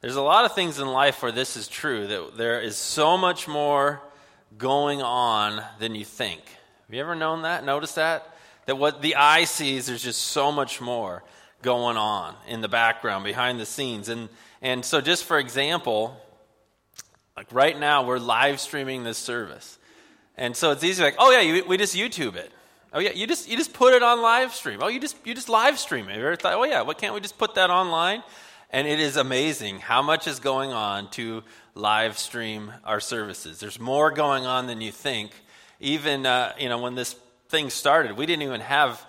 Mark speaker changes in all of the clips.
Speaker 1: There's a lot of things in life where this is true, that there is so much more going on than you think. Have you ever known that? Noticed that? That what the eye sees, there's just so much more going on in the background, behind the scenes. And, and so, just for example, like right now, we're live streaming this service. And so it's easy, like, oh yeah, you, we just YouTube it. Oh yeah, you just you just put it on live stream. Oh, you just you just live stream it. You ever thought, oh yeah, what can't we just put that online? And it is amazing how much is going on to live stream our services. There's more going on than you think. Even uh, you know when this thing started, we didn't even have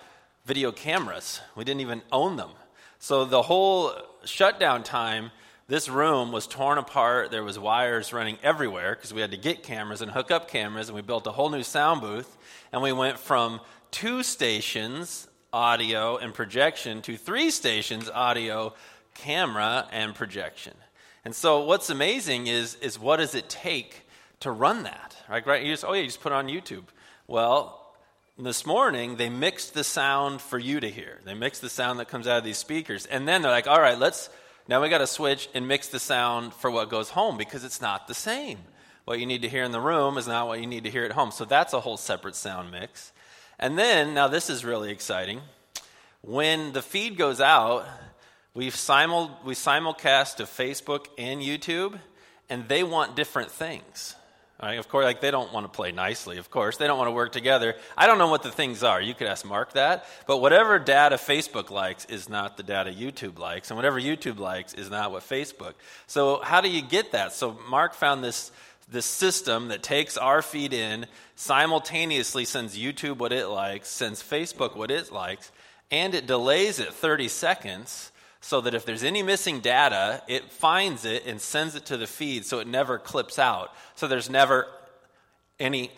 Speaker 1: video cameras. We didn't even own them. So the whole shutdown time, this room was torn apart. There was wires running everywhere because we had to get cameras and hook up cameras, and we built a whole new sound booth. And we went from two stations, audio and projection, to three stations, audio, camera, and projection. And so what's amazing is, is what does it take to run that? Right? right? You just, oh yeah, you just put it on YouTube. Well, this morning they mixed the sound for you to hear. They mixed the sound that comes out of these speakers. And then they're like, all right, let's now we got to switch and mix the sound for what goes home because it's not the same. What you need to hear in the room is not what you need to hear at home. So that's a whole separate sound mix. And then, now this is really exciting. When the feed goes out, we've simul- we simulcast to Facebook and YouTube, and they want different things. Right? Of course, like they don't want to play nicely, of course. They don't want to work together. I don't know what the things are. You could ask Mark that. But whatever data Facebook likes is not the data YouTube likes. And whatever YouTube likes is not what Facebook. So, how do you get that? So, Mark found this, this system that takes our feed in, simultaneously sends YouTube what it likes, sends Facebook what it likes, and it delays it 30 seconds so that if there's any missing data, it finds it and sends it to the feed so it never clips out. So there's never any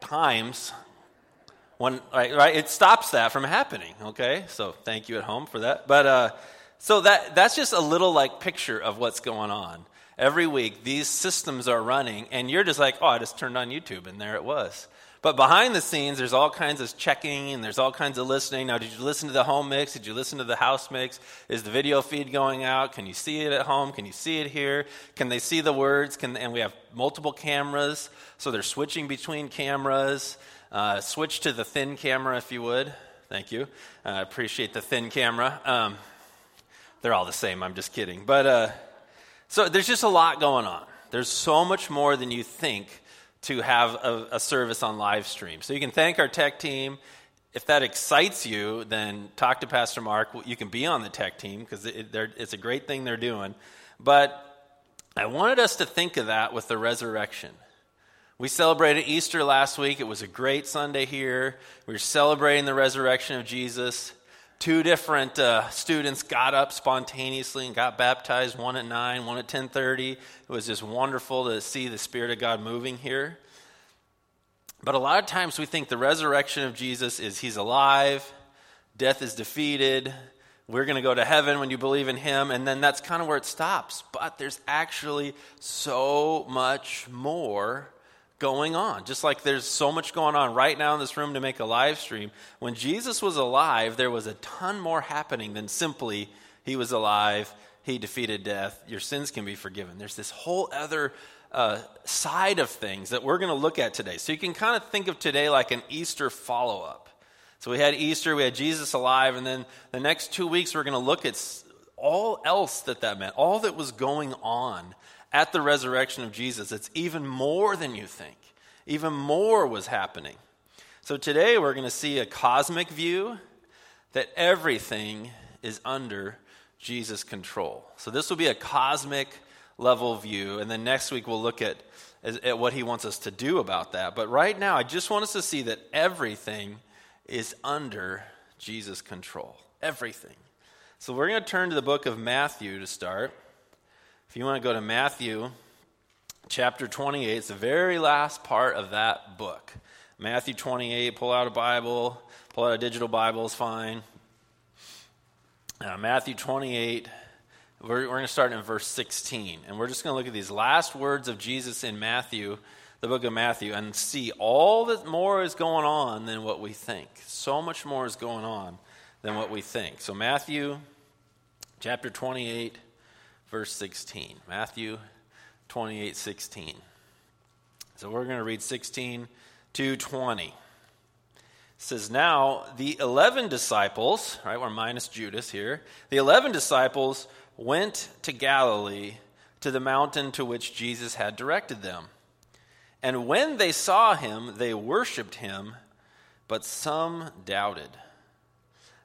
Speaker 1: times when, right, right it stops that from happening, okay? So thank you at home for that. But, uh, so that, that's just a little like picture of what's going on. Every week, these systems are running, and you're just like, oh, I just turned on YouTube, and there it was. But behind the scenes, there's all kinds of checking and there's all kinds of listening. Now, did you listen to the home mix? Did you listen to the house mix? Is the video feed going out? Can you see it at home? Can you see it here? Can they see the words? Can, and we have multiple cameras, so they're switching between cameras. Uh, switch to the thin camera if you would. Thank you. I uh, appreciate the thin camera. Um, they're all the same, I'm just kidding. But uh, so there's just a lot going on. There's so much more than you think to have a, a, service on live stream. So you can thank our tech team. If that excites you, then talk to Pastor Mark. You can be on the tech team because it, it's a great thing they're doing. But I wanted us to think of that with the resurrection. We celebrated Easter last week. It was a great Sunday here. We were celebrating the resurrection of Jesus two different uh, students got up spontaneously and got baptized one at 9 one at 10.30 it was just wonderful to see the spirit of god moving here. But a lot of times we think the resurrection of jesus is he's alive death is defeated we're going to go to heaven when you believe in him and then that's kind of where it stops. But there's actually so much more going on. Just like there's so much going on right now in this room to make a live stream. When Jesus was alive, there was a ton more happening than simply he was alive, he defeated death, your sins can be forgiven. There's this whole other uh, side of things that we're going to look at today. So you can kind of think of today like an Easter follow up. So we had Easter, we had Jesus alive, and then the next two weeks we're going to look at all else that that meant, all that was going on at the resurrection of Jesus. It's even more than you think, even more was happening. So today we're going to see a cosmic view that everything is under Jesus' control. So this will be a cosmic level view, and then next week we'll look at, at what he wants us to do about that. But right now, I just want us to see that everything is under Jesus' control. Everything. So we're going to turn to the book of Matthew to start. If you want to go to Matthew chapter 28, it's the very last part of that book. Matthew 28, pull out a Bible, pull out a digital Bible is fine. Uh, Matthew 28, we're, we're going to start in verse 16. And we're just going to look at these last words of Jesus in Matthew, the book of Matthew, and see all that more is going on than what we think. So much more is going on than what we think. So, Matthew chapter 28, verse 16. Matthew 28 16. So we're going to read 16 to 20. It says, Now the 11 disciples, right, we're minus Judas here, the 11 disciples went to Galilee to the mountain to which Jesus had directed them. And when they saw him, they worshiped him, but some doubted.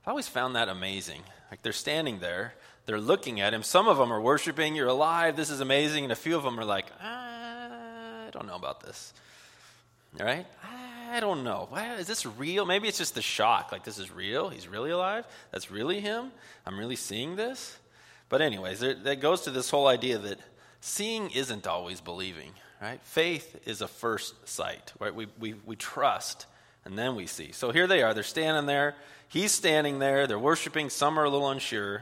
Speaker 1: I always found that amazing. Like they're standing there, they're looking at him. Some of them are worshiping, you're alive, this is amazing. And a few of them are like, I don't know about this. Right? I don't know. Is this real? Maybe it's just the shock. Like, this is real. He's really alive. That's really him. I'm really seeing this. But, anyways, there, that goes to this whole idea that seeing isn't always believing, right? Faith is a first sight, right? We, we, we trust and then we see. So here they are. They're standing there. He's standing there. They're worshiping. Some are a little unsure.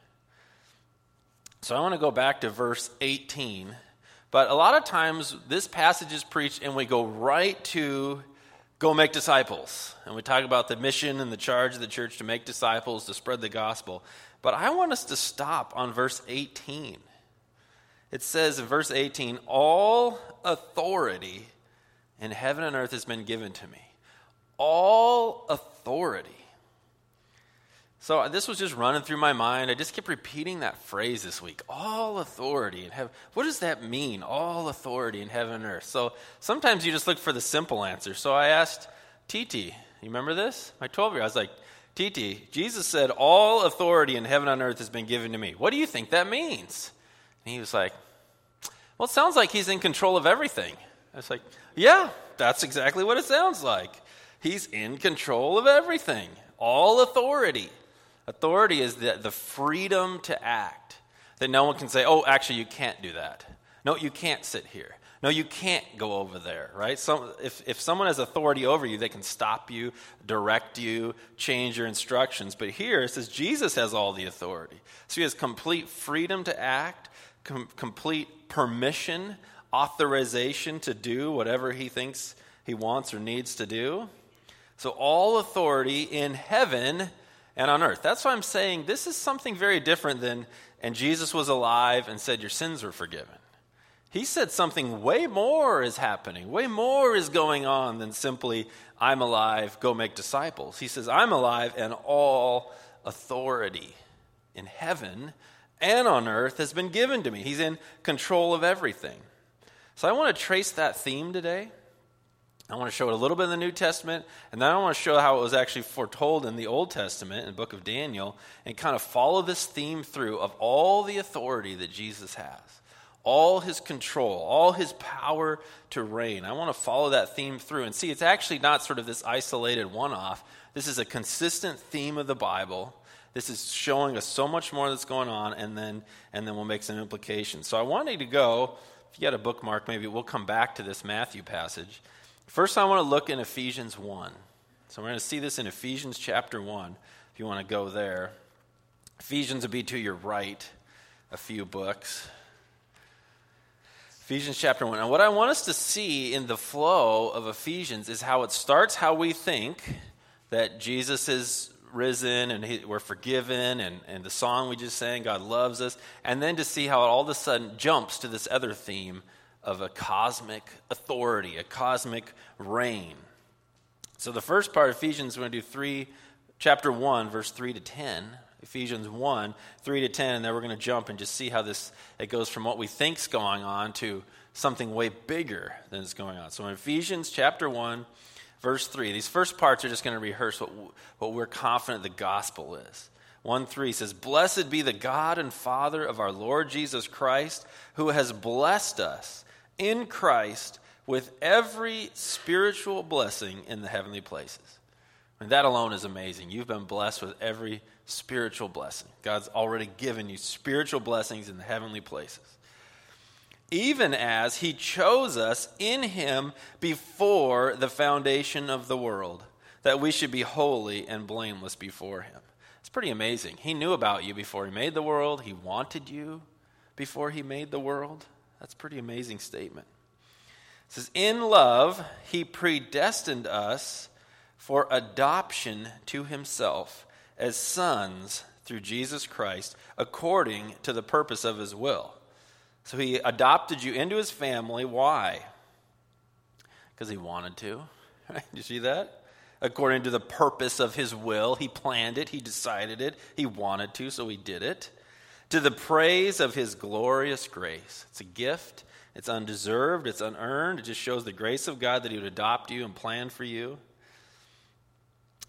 Speaker 1: So I want to go back to verse 18. But a lot of times this passage is preached and we go right to go make disciples. And we talk about the mission and the charge of the church to make disciples, to spread the gospel. But I want us to stop on verse 18. It says in verse 18, All authority in heaven and earth has been given to me. All authority. So uh, this was just running through my mind. I just kept repeating that phrase this week. All authority in heaven. What does that mean? All authority in heaven and earth. So sometimes you just look for the simple answer. So I asked Titi, you remember this? My 12 year I was like, Titi, Jesus said, All authority in heaven and earth has been given to me. What do you think that means? And he was like, Well, it sounds like he's in control of everything. I was like, Yeah, that's exactly what it sounds like. He's in control of everything, all authority. Authority is the, the freedom to act, that no one can say, Oh, actually, you can't do that. No, you can't sit here. No, you can't go over there, right? Some, if, if someone has authority over you, they can stop you, direct you, change your instructions. But here it says Jesus has all the authority. So he has complete freedom to act, com- complete permission, authorization to do whatever he thinks he wants or needs to do. So all authority in heaven and on earth. That's why I'm saying this is something very different than, and Jesus was alive and said, Your sins were forgiven. He said something way more is happening, way more is going on than simply, I'm alive, go make disciples. He says, I'm alive, and all authority in heaven and on earth has been given to me. He's in control of everything. So I want to trace that theme today. I want to show it a little bit in the New Testament, and then I want to show how it was actually foretold in the Old Testament, in the book of Daniel, and kind of follow this theme through of all the authority that Jesus has all his control, all his power to reign. I want to follow that theme through and see it's actually not sort of this isolated one off. This is a consistent theme of the Bible. This is showing us so much more that's going on, and then, and then we'll make some implications. So I wanted to go, if you got a bookmark, maybe we'll come back to this Matthew passage. First, I want to look in Ephesians 1. So we're going to see this in Ephesians chapter 1, if you want to go there. Ephesians will be to your right, a few books. Ephesians chapter 1. And what I want us to see in the flow of Ephesians is how it starts how we think that Jesus is risen and he, we're forgiven, and, and the song we just sang, God loves us, and then to see how it all of a sudden jumps to this other theme of a cosmic authority, a cosmic reign. So the first part of Ephesians, we're going to do 3, chapter 1, verse 3 to 10. Ephesians 1, 3 to 10, and then we're going to jump and just see how this it goes from what we think's going on to something way bigger than is going on. So in Ephesians chapter 1, verse 3, these first parts are just going to rehearse what, what we're confident the gospel is. 1 3 says, Blessed be the God and Father of our Lord Jesus Christ, who has blessed us in Christ with every spiritual blessing in the heavenly places. And that alone is amazing. You've been blessed with every spiritual blessing. God's already given you spiritual blessings in the heavenly places. even as he chose us in him before the foundation of the world, that we should be holy and blameless before him. It's pretty amazing. He knew about you before he made the world, he wanted you before he made the world. That's a pretty amazing statement. It says, In love, he predestined us for adoption to himself as sons through Jesus Christ, according to the purpose of his will so he adopted you into his family. Why? Because he wanted to. Right? You see that? According to the purpose of his will, he planned it, he decided it, he wanted to, so he did it. To the praise of his glorious grace. It's a gift, it's undeserved, it's unearned. It just shows the grace of God that he would adopt you and plan for you.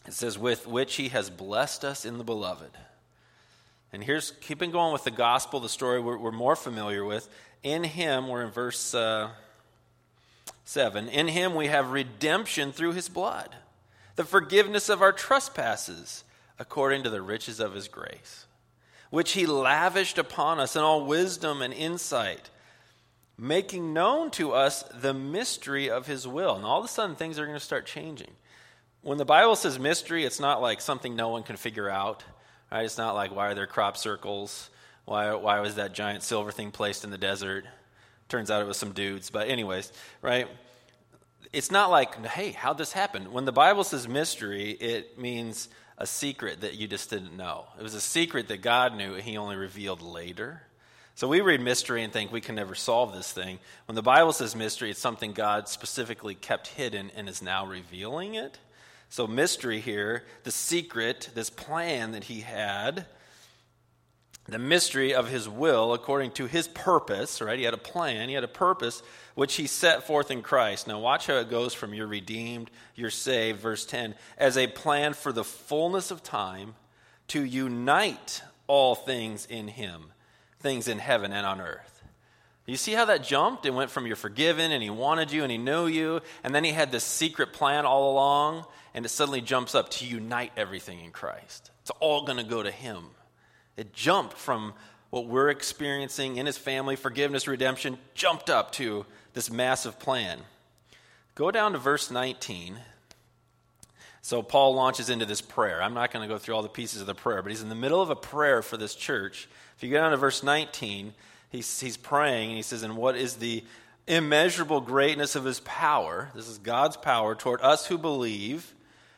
Speaker 1: It says, with which he has blessed us in the beloved. And here's keeping going with the gospel, the story we're, we're more familiar with. In him, we're in verse uh, 7. In him we have redemption through his blood, the forgiveness of our trespasses, according to the riches of his grace, which he lavished upon us in all wisdom and insight, making known to us the mystery of his will. And all of a sudden, things are going to start changing. When the Bible says mystery, it's not like something no one can figure out. Right? It's not like why are there crop circles? Why, why was that giant silver thing placed in the desert? Turns out it was some dudes. But, anyways, right? It's not like, hey, how'd this happen? When the Bible says mystery, it means a secret that you just didn't know. It was a secret that God knew, and He only revealed later. So we read mystery and think we can never solve this thing. When the Bible says mystery, it's something God specifically kept hidden and is now revealing it. So, mystery here, the secret, this plan that he had, the mystery of his will according to his purpose, right? He had a plan, he had a purpose which he set forth in Christ. Now, watch how it goes from you're redeemed, you're saved, verse 10, as a plan for the fullness of time to unite all things in him, things in heaven and on earth. You see how that jumped? It went from you're forgiven and he wanted you and he knew you, and then he had this secret plan all along, and it suddenly jumps up to unite everything in Christ. It's all going to go to him. It jumped from what we're experiencing in his family, forgiveness, redemption, jumped up to this massive plan. Go down to verse 19. So Paul launches into this prayer. I'm not going to go through all the pieces of the prayer, but he's in the middle of a prayer for this church. If you go down to verse 19, he's, he's praying and he says, And what is the immeasurable greatness of his power? This is God's power toward us who believe,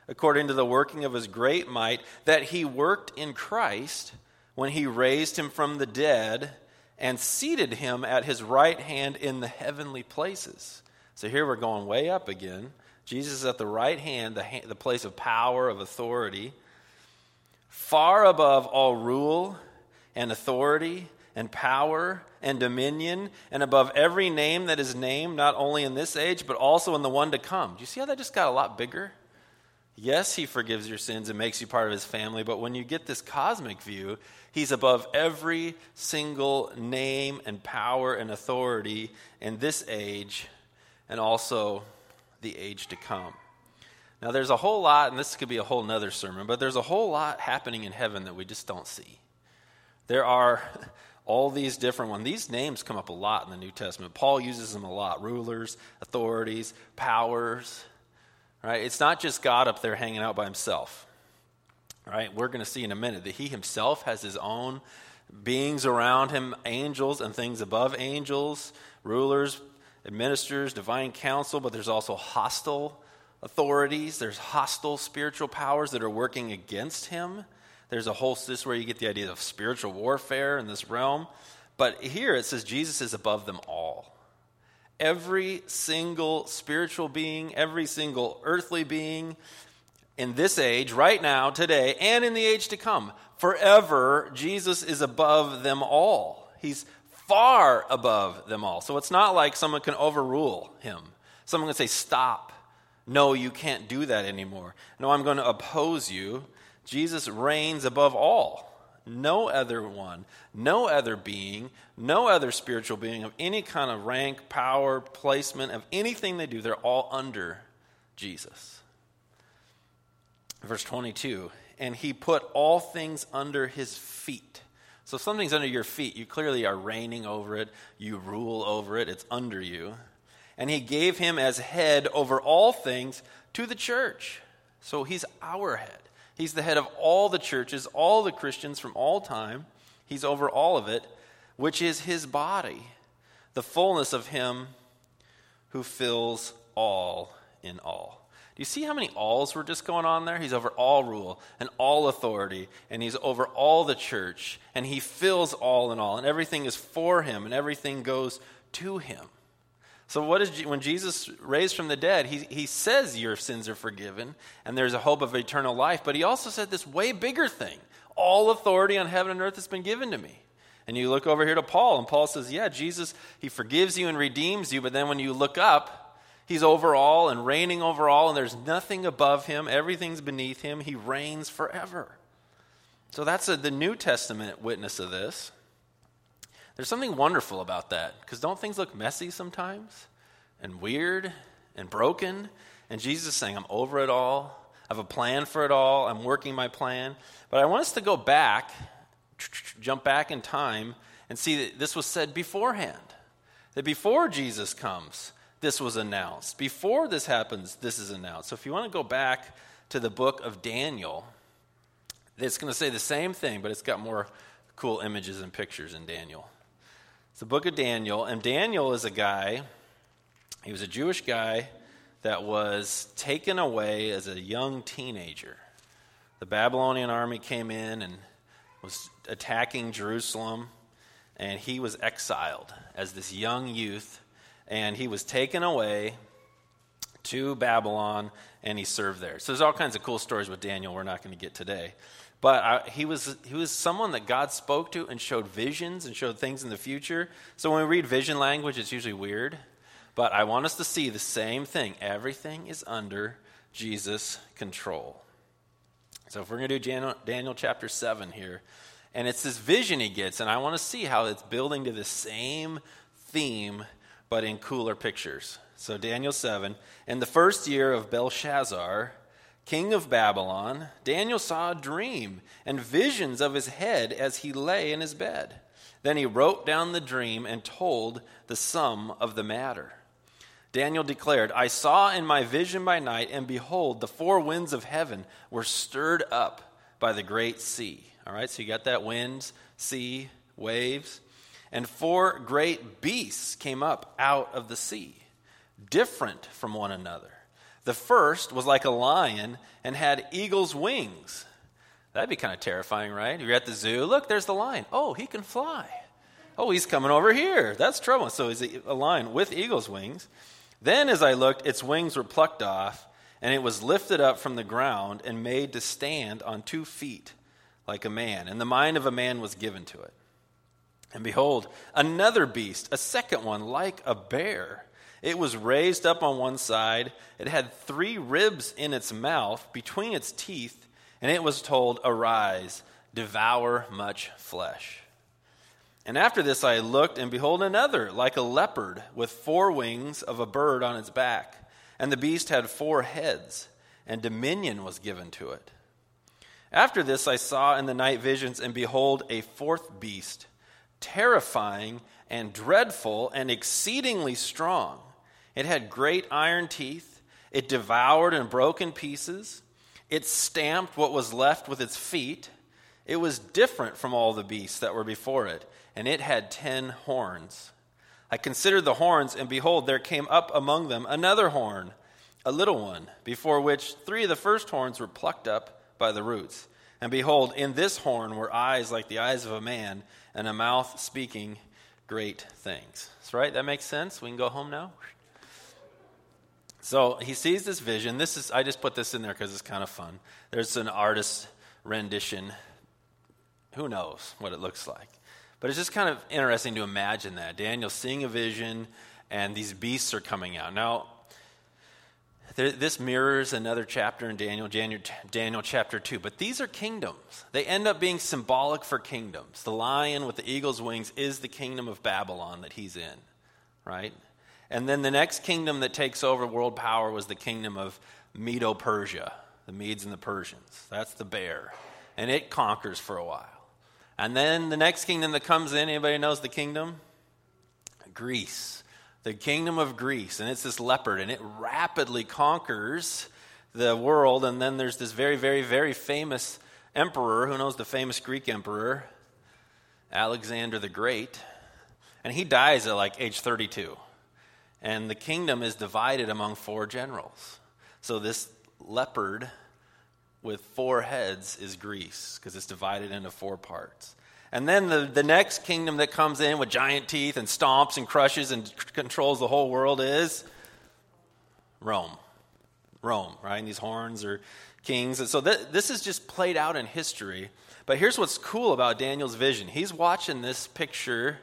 Speaker 1: according to the working of his great might, that he worked in Christ when he raised him from the dead and seated him at his right hand in the heavenly places. So here we're going way up again. Jesus is at the right hand, the, the place of power, of authority, far above all rule and authority and power and dominion and above every name that is named, not only in this age, but also in the one to come. Do you see how that just got a lot bigger? Yes, he forgives your sins and makes you part of his family, but when you get this cosmic view, he's above every single name and power and authority in this age and also the age to come. Now, there's a whole lot, and this could be a whole nother sermon, but there's a whole lot happening in heaven that we just don't see. There are all these different ones. These names come up a lot in the New Testament. Paul uses them a lot rulers, authorities, powers. Right? It's not just God up there hanging out by himself. Right? We're going to see in a minute that he himself has his own beings around him, angels and things above angels, rulers, administrators, divine council, but there's also hostile authorities. There's hostile spiritual powers that are working against him. There's a whole, this is where you get the idea of spiritual warfare in this realm. But here it says Jesus is above them all. Every single spiritual being, every single earthly being in this age, right now, today, and in the age to come, forever, Jesus is above them all. He's far above them all. So it's not like someone can overrule him. Someone can say, Stop. No, you can't do that anymore. No, I'm going to oppose you. Jesus reigns above all. No other one, no other being, no other spiritual being of any kind of rank, power, placement, of anything they do, they're all under Jesus. Verse 22 And he put all things under his feet. So if something's under your feet, you clearly are reigning over it, you rule over it, it's under you. And he gave him as head over all things to the church. So he's our head. He's the head of all the churches, all the Christians from all time. He's over all of it, which is his body, the fullness of him who fills all in all. Do you see how many alls were just going on there? He's over all rule and all authority, and he's over all the church, and he fills all in all, and everything is for him, and everything goes to him. So, what is when Jesus raised from the dead? He, he says your sins are forgiven, and there's a hope of eternal life, but he also said this way bigger thing all authority on heaven and earth has been given to me. And you look over here to Paul, and Paul says, Yeah, Jesus, he forgives you and redeems you, but then when you look up, He's over all and reigning over all, and there's nothing above him. Everything's beneath him. He reigns forever. So that's a, the New Testament witness of this. There's something wonderful about that because don't things look messy sometimes and weird and broken? And Jesus is saying, I'm over it all. I have a plan for it all. I'm working my plan. But I want us to go back, jump back in time, and see that this was said beforehand. That before Jesus comes, this was announced. Before this happens, this is announced. So if you want to go back to the book of Daniel, it's going to say the same thing, but it's got more cool images and pictures in Daniel. It's the book of Daniel, and Daniel is a guy, he was a Jewish guy that was taken away as a young teenager. The Babylonian army came in and was attacking Jerusalem, and he was exiled as this young youth and he was taken away to Babylon and he served there. So there's all kinds of cool stories with Daniel we're not going to get today. But I, he, was, he was someone that God spoke to and showed visions and showed things in the future. So when we read vision language, it's usually weird. But I want us to see the same thing. Everything is under Jesus' control. So if we're going to do Daniel, Daniel chapter 7 here, and it's this vision he gets, and I want to see how it's building to the same theme but in cooler pictures. So, Daniel 7. In the first year of Belshazzar, king of Babylon, Daniel saw a dream and visions of his head as he lay in his bed. Then he wrote down the dream and told the sum of the matter. Daniel declared, I saw in my vision by night, and behold, the four winds of heaven were stirred up by the great sea. All right, so you got that winds, sea, waves and four great beasts came up out of the sea, different from one another. The first was like a lion and had eagle's wings. That'd be kind of terrifying, right? You're at the zoo. Look, there's the lion. Oh, he can fly. Oh, he's coming over here. That's trouble. So he's a lion with eagle's wings. Then, as I looked, its wings were plucked off, and it was lifted up from the ground and made to stand on two feet like a man. And the mind of a man was given to it. And behold, another beast, a second one, like a bear. It was raised up on one side. It had three ribs in its mouth, between its teeth, and it was told, Arise, devour much flesh. And after this I looked, and behold, another, like a leopard, with four wings of a bird on its back. And the beast had four heads, and dominion was given to it. After this I saw in the night visions, and behold, a fourth beast terrifying and dreadful and exceedingly strong. It had great iron teeth. It devoured and broke in pieces. It stamped what was left with its feet. It was different from all the beasts that were before it, and it had ten horns. I considered the horns, and behold, there came up among them another horn, a little one, before which three of the first horns were plucked up by the roots. And behold, in this horn were eyes like the eyes of a man, and a mouth speaking great things. That's right. That makes sense. We can go home now. So he sees this vision. This is I just put this in there because it's kind of fun. There's an artist's rendition. Who knows what it looks like? But it's just kind of interesting to imagine that. Daniel seeing a vision and these beasts are coming out. Now, this mirrors another chapter in Daniel, Daniel, Daniel chapter 2. But these are kingdoms. They end up being symbolic for kingdoms. The lion with the eagle's wings is the kingdom of Babylon that he's in, right? And then the next kingdom that takes over world power was the kingdom of Medo Persia, the Medes and the Persians. That's the bear. And it conquers for a while. And then the next kingdom that comes in, anybody knows the kingdom? Greece. The kingdom of Greece. And it's this leopard, and it rapidly conquers the world. And then there's this very, very, very famous emperor. Who knows the famous Greek emperor? Alexander the Great. And he dies at like age 32. And the kingdom is divided among four generals. So this leopard with four heads is Greece because it's divided into four parts. And then the, the next kingdom that comes in with giant teeth and stomps and crushes and controls the whole world is Rome. Rome, right? And these horns are kings. And so th- this is just played out in history. But here's what's cool about Daniel's vision he's watching this picture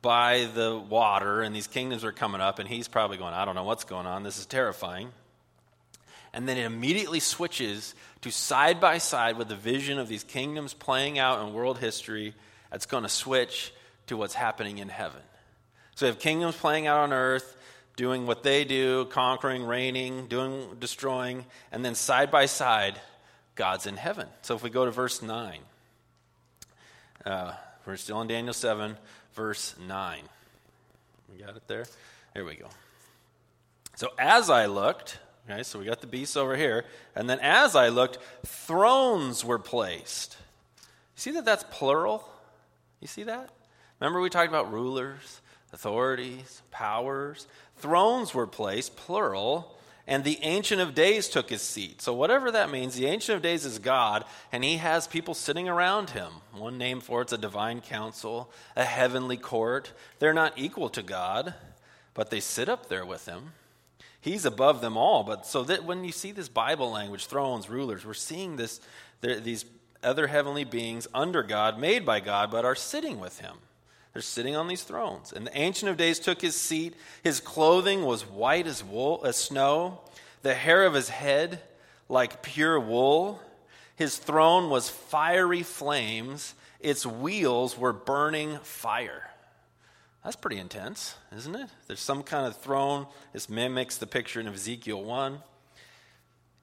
Speaker 1: by the water, and these kingdoms are coming up, and he's probably going, I don't know what's going on. This is terrifying. And then it immediately switches to side by side with the vision of these kingdoms playing out in world history. That's going to switch to what's happening in heaven. So you have kingdoms playing out on earth, doing what they do, conquering, reigning, doing, destroying, and then side by side, God's in heaven. So if we go to verse 9, uh, we're still in Daniel 7, verse 9. We got it there? Here we go. So as I looked, Okay, so we got the beasts over here. And then as I looked, thrones were placed. See that that's plural? You see that? Remember we talked about rulers, authorities, powers? Thrones were placed, plural, and the Ancient of Days took his seat. So, whatever that means, the Ancient of Days is God, and he has people sitting around him. One name for it's a divine council, a heavenly court. They're not equal to God, but they sit up there with him. He's above them all. But so that when you see this Bible language, thrones, rulers, we're seeing this, these other heavenly beings under God, made by God, but are sitting with him. They're sitting on these thrones. And the Ancient of Days took his seat. His clothing was white as wool, as snow. The hair of his head like pure wool. His throne was fiery flames. Its wheels were burning fire. That's pretty intense, isn't it? There's some kind of throne. This mimics the picture in Ezekiel 1.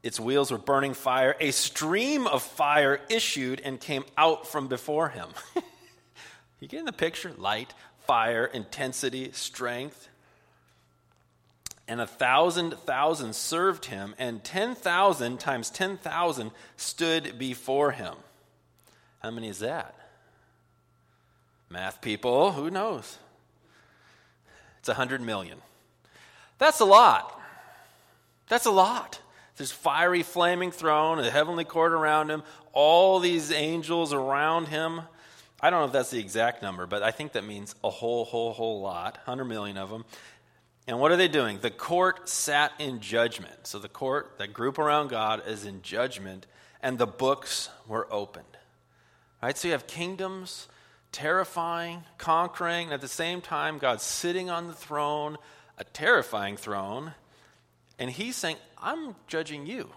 Speaker 1: Its wheels were burning fire. A stream of fire issued and came out from before him. you getting the picture? Light, fire, intensity, strength. And a thousand thousand served him, and 10,000 times 10,000 stood before him. How many is that? Math people, who knows? It's a 100 million. That's a lot. That's a lot. There's fiery flaming throne, a heavenly court around him, all these angels around him. I don't know if that's the exact number, but I think that means a whole, whole, whole lot 100 million of them. And what are they doing? The court sat in judgment. So the court, that group around God, is in judgment, and the books were opened. Right? So you have kingdoms terrifying, conquering, and at the same time, God's sitting on the throne, a terrifying throne, and He's saying, I'm judging you.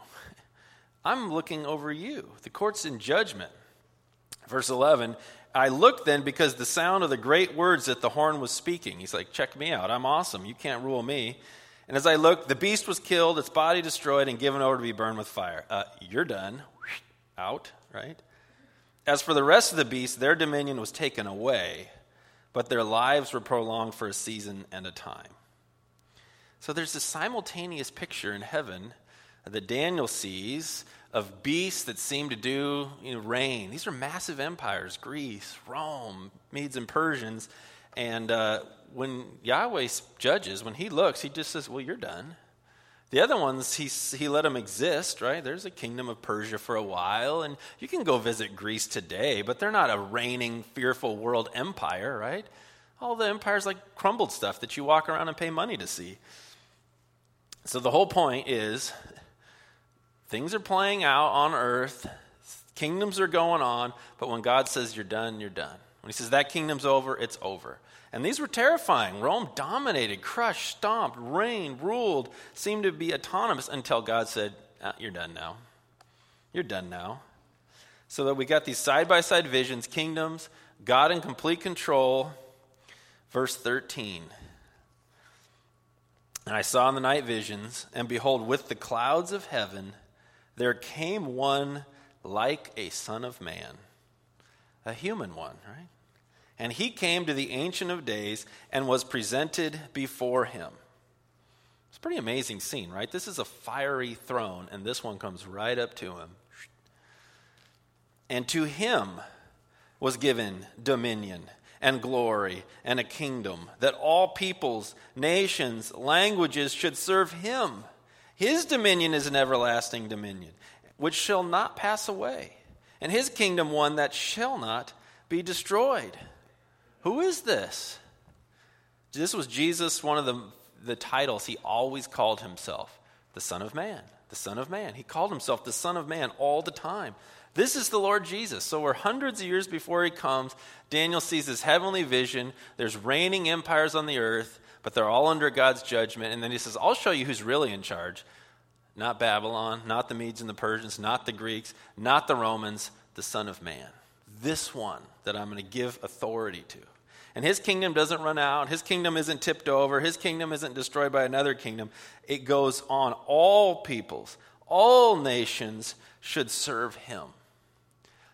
Speaker 1: I'm looking over you. The court's in judgment. Verse 11 I looked then because the sound of the great words that the horn was speaking. He's like, Check me out. I'm awesome. You can't rule me. And as I looked, the beast was killed, its body destroyed, and given over to be burned with fire. Uh, you're done. Out, right? As for the rest of the beasts, their dominion was taken away, but their lives were prolonged for a season and a time. So there's this simultaneous picture in heaven that Daniel sees of beasts that seem to do you know, reign. These are massive empires Greece, Rome, Medes, and Persians. And uh, when Yahweh judges, when he looks, he just says, Well, you're done. The other ones, he, he let them exist, right? There's a kingdom of Persia for a while, and you can go visit Greece today, but they're not a reigning, fearful world empire, right? All the empires like crumbled stuff that you walk around and pay money to see. So the whole point is things are playing out on earth, kingdoms are going on, but when God says you're done, you're done. When he says that kingdom's over, it's over. And these were terrifying. Rome dominated, crushed, stomped, reigned, ruled, seemed to be autonomous until God said, ah, You're done now. You're done now. So that we got these side by side visions, kingdoms, God in complete control. Verse 13. And I saw in the night visions, and behold, with the clouds of heaven, there came one like a son of man. a human one, right? And he came to the Ancient of Days and was presented before him. It's a pretty amazing scene, right? This is a fiery throne, and this one comes right up to him. And to him was given dominion and glory and a kingdom, that all peoples, nations, languages should serve him. His dominion is an everlasting dominion, which shall not pass away, and his kingdom one that shall not be destroyed. Who is this? This was Jesus, one of the, the titles he always called himself the Son of Man. The Son of Man. He called himself the Son of Man all the time. This is the Lord Jesus. So we're hundreds of years before he comes. Daniel sees this heavenly vision. There's reigning empires on the earth, but they're all under God's judgment. And then he says, I'll show you who's really in charge. Not Babylon, not the Medes and the Persians, not the Greeks, not the Romans, the Son of Man. This one that I'm going to give authority to. And his kingdom doesn't run out. His kingdom isn't tipped over. His kingdom isn't destroyed by another kingdom. It goes on. All peoples, all nations should serve him.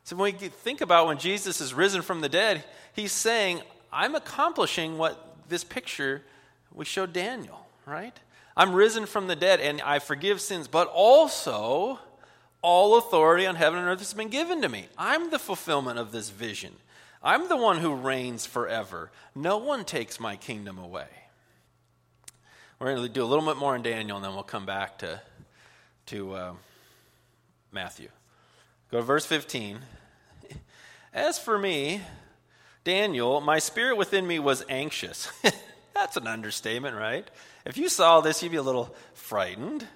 Speaker 1: So when we think about when Jesus is risen from the dead, he's saying, I'm accomplishing what this picture we showed Daniel, right? I'm risen from the dead and I forgive sins, but also all authority on heaven and earth has been given to me. I'm the fulfillment of this vision. I'm the one who reigns forever. No one takes my kingdom away. We're going to do a little bit more in Daniel and then we'll come back to, to uh, Matthew. Go to verse 15. As for me, Daniel, my spirit within me was anxious. That's an understatement, right? If you saw this, you'd be a little frightened,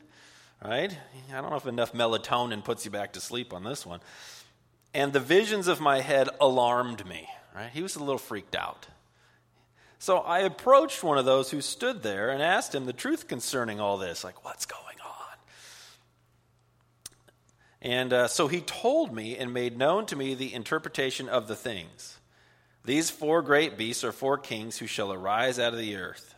Speaker 1: right? I don't know if enough melatonin puts you back to sleep on this one. And the visions of my head alarmed me, right? He was a little freaked out. So I approached one of those who stood there and asked him the truth concerning all this, like, what's going and uh, so he told me and made known to me the interpretation of the things. These four great beasts are four kings who shall arise out of the earth.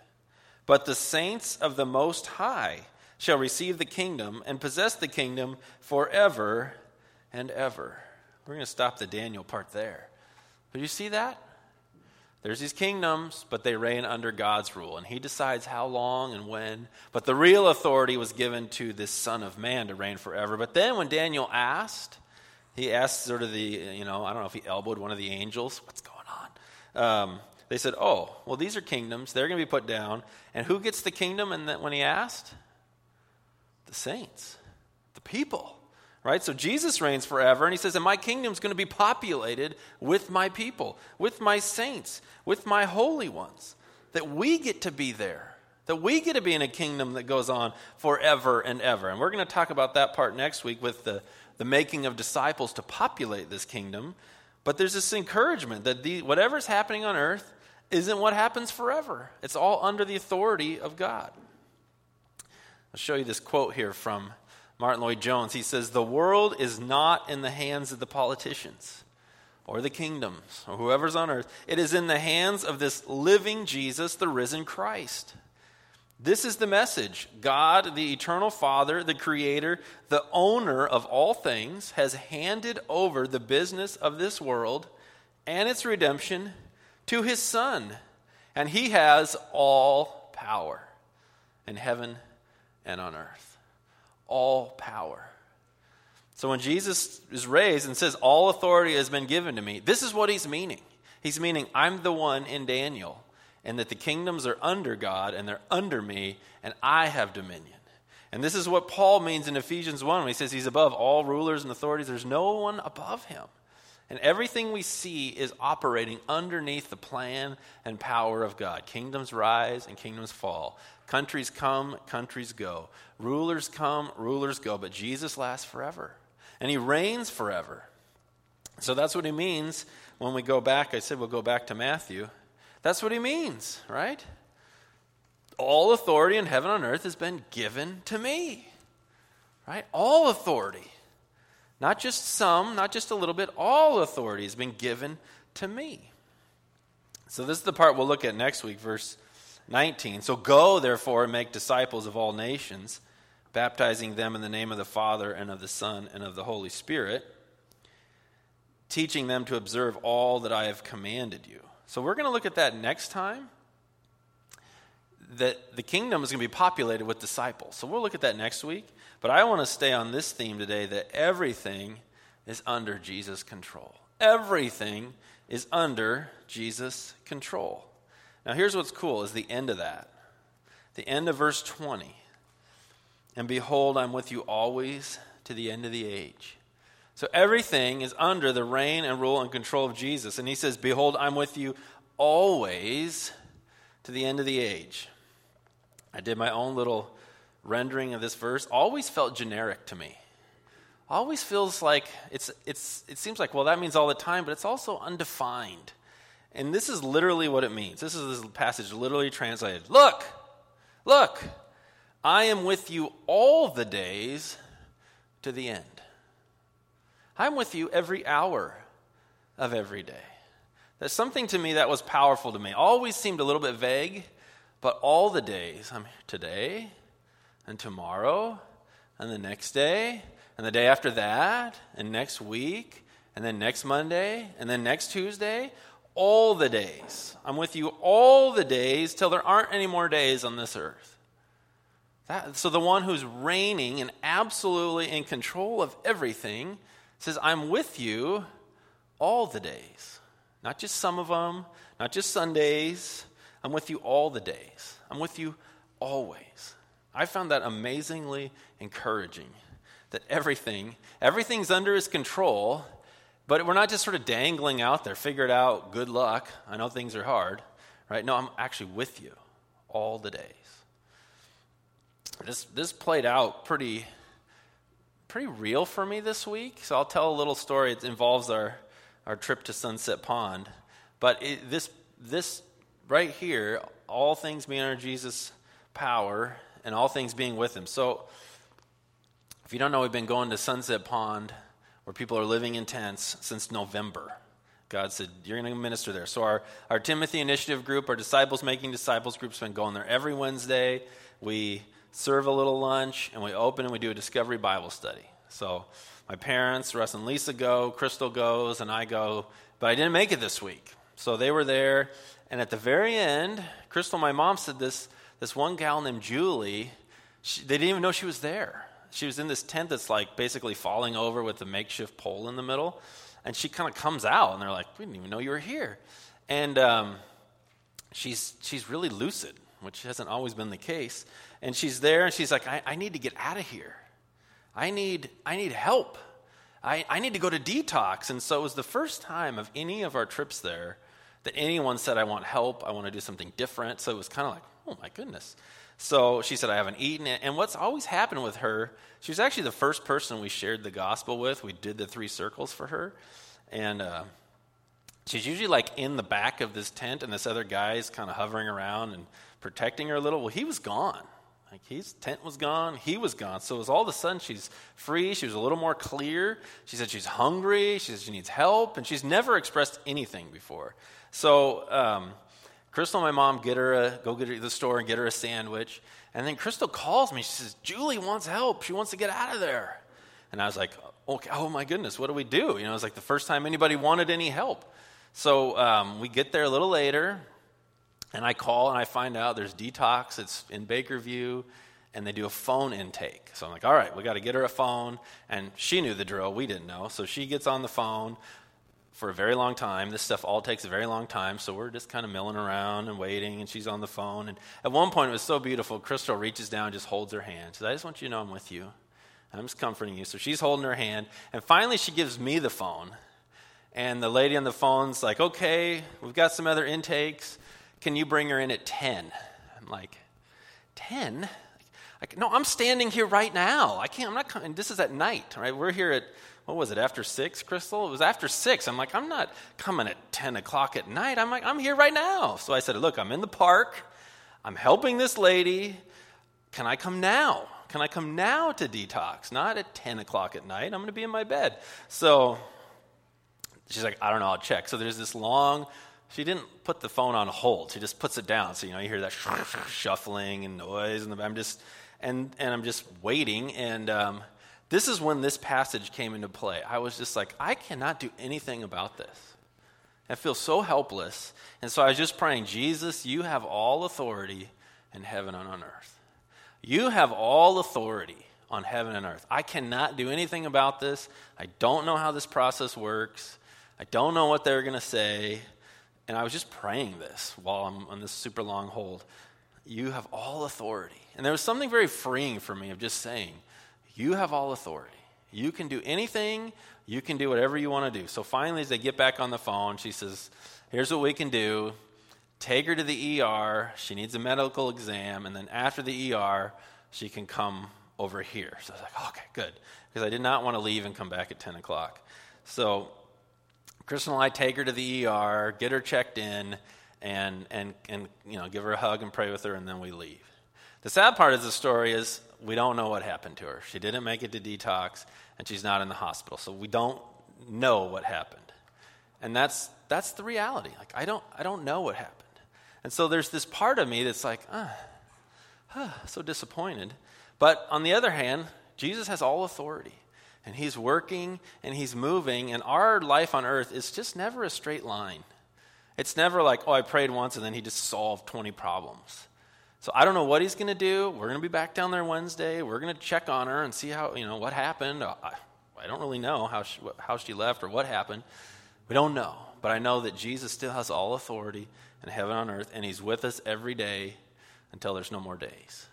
Speaker 1: But the saints of the Most High shall receive the kingdom and possess the kingdom forever and ever. We're going to stop the Daniel part there. But you see that? There's these kingdoms, but they reign under God's rule, and He decides how long and when. But the real authority was given to this Son of Man to reign forever. But then when Daniel asked, he asked sort of the, you know, I don't know if he elbowed one of the angels. What's going on? Um, they said, oh, well, these are kingdoms. They're going to be put down. And who gets the kingdom? And when he asked? The saints, the people right? So Jesus reigns forever, and he says, And my kingdom's going to be populated with my people, with my saints, with my holy ones. That we get to be there, that we get to be in a kingdom that goes on forever and ever. And we're going to talk about that part next week with the, the making of disciples to populate this kingdom. But there's this encouragement that the, whatever's happening on earth isn't what happens forever, it's all under the authority of God. I'll show you this quote here from Martyn Lloyd-Jones. He says, The world is not in the hands of the politicians or the kingdoms or whoever's on earth. It is in the hands of this living Jesus, the risen Christ. This is the message. God, the eternal Father, the Creator, the owner of all things, has handed over the business of this world and its redemption to His Son. And He has all power in heaven and on earth all power. So when Jesus is raised and says, All authority has been given to me, this is what he's meaning. He's meaning, I'm the one in Daniel, and that the kingdoms are under God and they're under me, and I have dominion. And this is what Paul means in Ephesians 1 when he says he's above all rulers and authorities. There's no one above him. And everything we see is operating underneath the plan and power of God. Kingdoms rise and kingdoms fall. Countries come, countries go. Rulers come, rulers go. But Jesus lasts forever. And he reigns forever. So that's what he means when we go back. I said we'll go back to Matthew. That's what he means, right? All authority in heaven and earth has been given to me. Right? All authority. Not just some, not just a little bit, all authority has been given to me. So, this is the part we'll look at next week, verse 19. So, go therefore and make disciples of all nations, baptizing them in the name of the Father and of the Son and of the Holy Spirit, teaching them to observe all that I have commanded you. So we're going to look at that next time. That the kingdom is going to be populated with disciples. So we'll look at that next week. But I want to stay on this theme today that everything is under Jesus' control. Everything is under Jesus' control. Now here's what's cool is the end of that. The end of verse 20. And behold, I'm with you always to the end of the age. So everything is under the reign and rule and control of Jesus. And he says, Behold, I'm with you always to the end of the age. I did my own little rendering of this verse. Always felt generic to me. Always feels like it's, it's, it seems like, well, that means all the time, but it's also undefined. And this is literally what it means. This is this passage literally translated. Look, look, I am with you all the days to the end. I'm with you every hour of every day. There's something to me that was powerful to me. Always seemed a little bit vague, but all the days, I'm here today and tomorrow and the next day and the day after that and next week and then next Monday and then next Tuesday, all the days. I'm with you all the days till there aren't any more days on this earth. That, so the one who's reigning and absolutely in control of everything says, I'm with you all the days. Not just some of them, not just Sundays. I'm with you all the days. I'm with you always. I found that amazingly encouraging that everything, everything's under his control, but we're not just sort of dangling out there, figure it out, good luck. I know things are hard, right? No, I'm actually with you all the days. This, this played out pretty pretty real for me this week. So I'll tell a little story. It involves our, our trip to Sunset Pond. But it, this, this right here, all things being under Jesus' power and all things being with him. So if you don't know, we've been going to Sunset Pond where people are living in tents since November. God said, You're going to minister there. So, our, our Timothy Initiative group, our Disciples Making Disciples group, has been going there every Wednesday. We serve a little lunch, and we open and we do a discovery Bible study. So my parents, Russ and Lisa go, Crystal goes, and I go, but I didn't make it this week. So they were there, and at the very end, Crystal, my mom said this, this one gal named Julie, she, they didn't even know she was there. She was in this tent that's like basically falling over with a makeshift pole in the middle. And she kind of comes out, and they're like, We didn't even know you were here. And um, she's, she's really lucid, which hasn't always been the case and she's there and she's like, I, I need to get out of here. I need, I need help. I, I need to go to detox. And so it was the first time of any of our trips there that anyone said, I want help. I want to do something different. So it was kind of like, oh my goodness. So she said, I haven't eaten. And what's always happened with her, she was actually the first person we shared the gospel with. We did the three circles for her. And uh, she's usually like in the back of this tent, and this other guy's kind of hovering around and protecting her a little. Well, he was gone. Like his tent was gone, he was gone. So it was all of a sudden she's free. She was a little more clear. She said she's hungry. She said she needs help, and she's never expressed anything before. So um, Crystal and my mom get her a, go get her to the store and get her a sandwich. And then Crystal calls me. She says, Julie wants help. She wants to get out of there. And I was like, okay, oh my goodness, what do we do? You know, it's like the first time anybody wanted any help. So um, we get there a little later. And I call and I find out there's detox, it's in Bakerview, and they do a phone intake. So I'm like, all right, we got to get her a phone. And she knew the drill, we didn't know. So she gets on the phone for a very long time. This stuff all takes a very long time. So we're just kind of milling around and waiting, and she's on the phone. And at one point, it was so beautiful. Crystal reaches down, just holds her hand. Says, I just want you to know I'm with you. I'm just comforting you. So she's holding her hand. And finally, she gives me the phone. And the lady on the phone's like, okay, we've got some other intakes. Can you bring her in at 10? I'm like, 10? Like, no, I'm standing here right now. I can't, I'm not coming. This is at night, right? We're here at, what was it, after 6, Crystal? It was after 6. I'm like, I'm not coming at 10 o'clock at night. I'm like, I'm here right now. So I said, look, I'm in the park. I'm helping this lady. Can I come now? Can I come now to detox? Not at 10 o'clock at night. I'm going to be in my bed. So she's like, I don't know, I'll check. So there's this long she didn't put the phone on hold. She just puts it down. So, you know, you hear that shuffling and noise. And I'm just, and, and I'm just waiting. And um, this is when this passage came into play. I was just like, I cannot do anything about this. I feel so helpless. And so I was just praying, Jesus, you have all authority in heaven and on earth. You have all authority on heaven and earth. I cannot do anything about this. I don't know how this process works. I don't know what they're going to say. And I was just praying this while I'm on this super long hold. You have all authority. And there was something very freeing for me of just saying, You have all authority. You can do anything, you can do whatever you want to do. So finally, as they get back on the phone, she says, Here's what we can do. Take her to the ER. She needs a medical exam. And then after the ER, she can come over here. So I was like, okay, good. Because I did not want to leave and come back at 10 o'clock. So Crystal and I take her to the ER, get her checked in, and, and, and you know, give her a hug and pray with her, and then we leave. The sad part of the story is we don't know what happened to her. She didn't make it to detox, and she's not in the hospital. So we don't know what happened. And that's, that's the reality. Like, I don't, I don't know what happened. And so there's this part of me that's like, ah, so disappointed. But on the other hand, Jesus has all authority. And he's working and he's moving. And our life on earth is just never a straight line. It's never like, oh, I prayed once and then he just solved 20 problems. So I don't know what he's going to do. We're going to be back down there Wednesday. We're going to check on her and see how, you know, what happened. I, I don't really know how she, how she left or what happened. We don't know. But I know that Jesus still has all authority in heaven and on earth, and he's with us every day until there's no more days.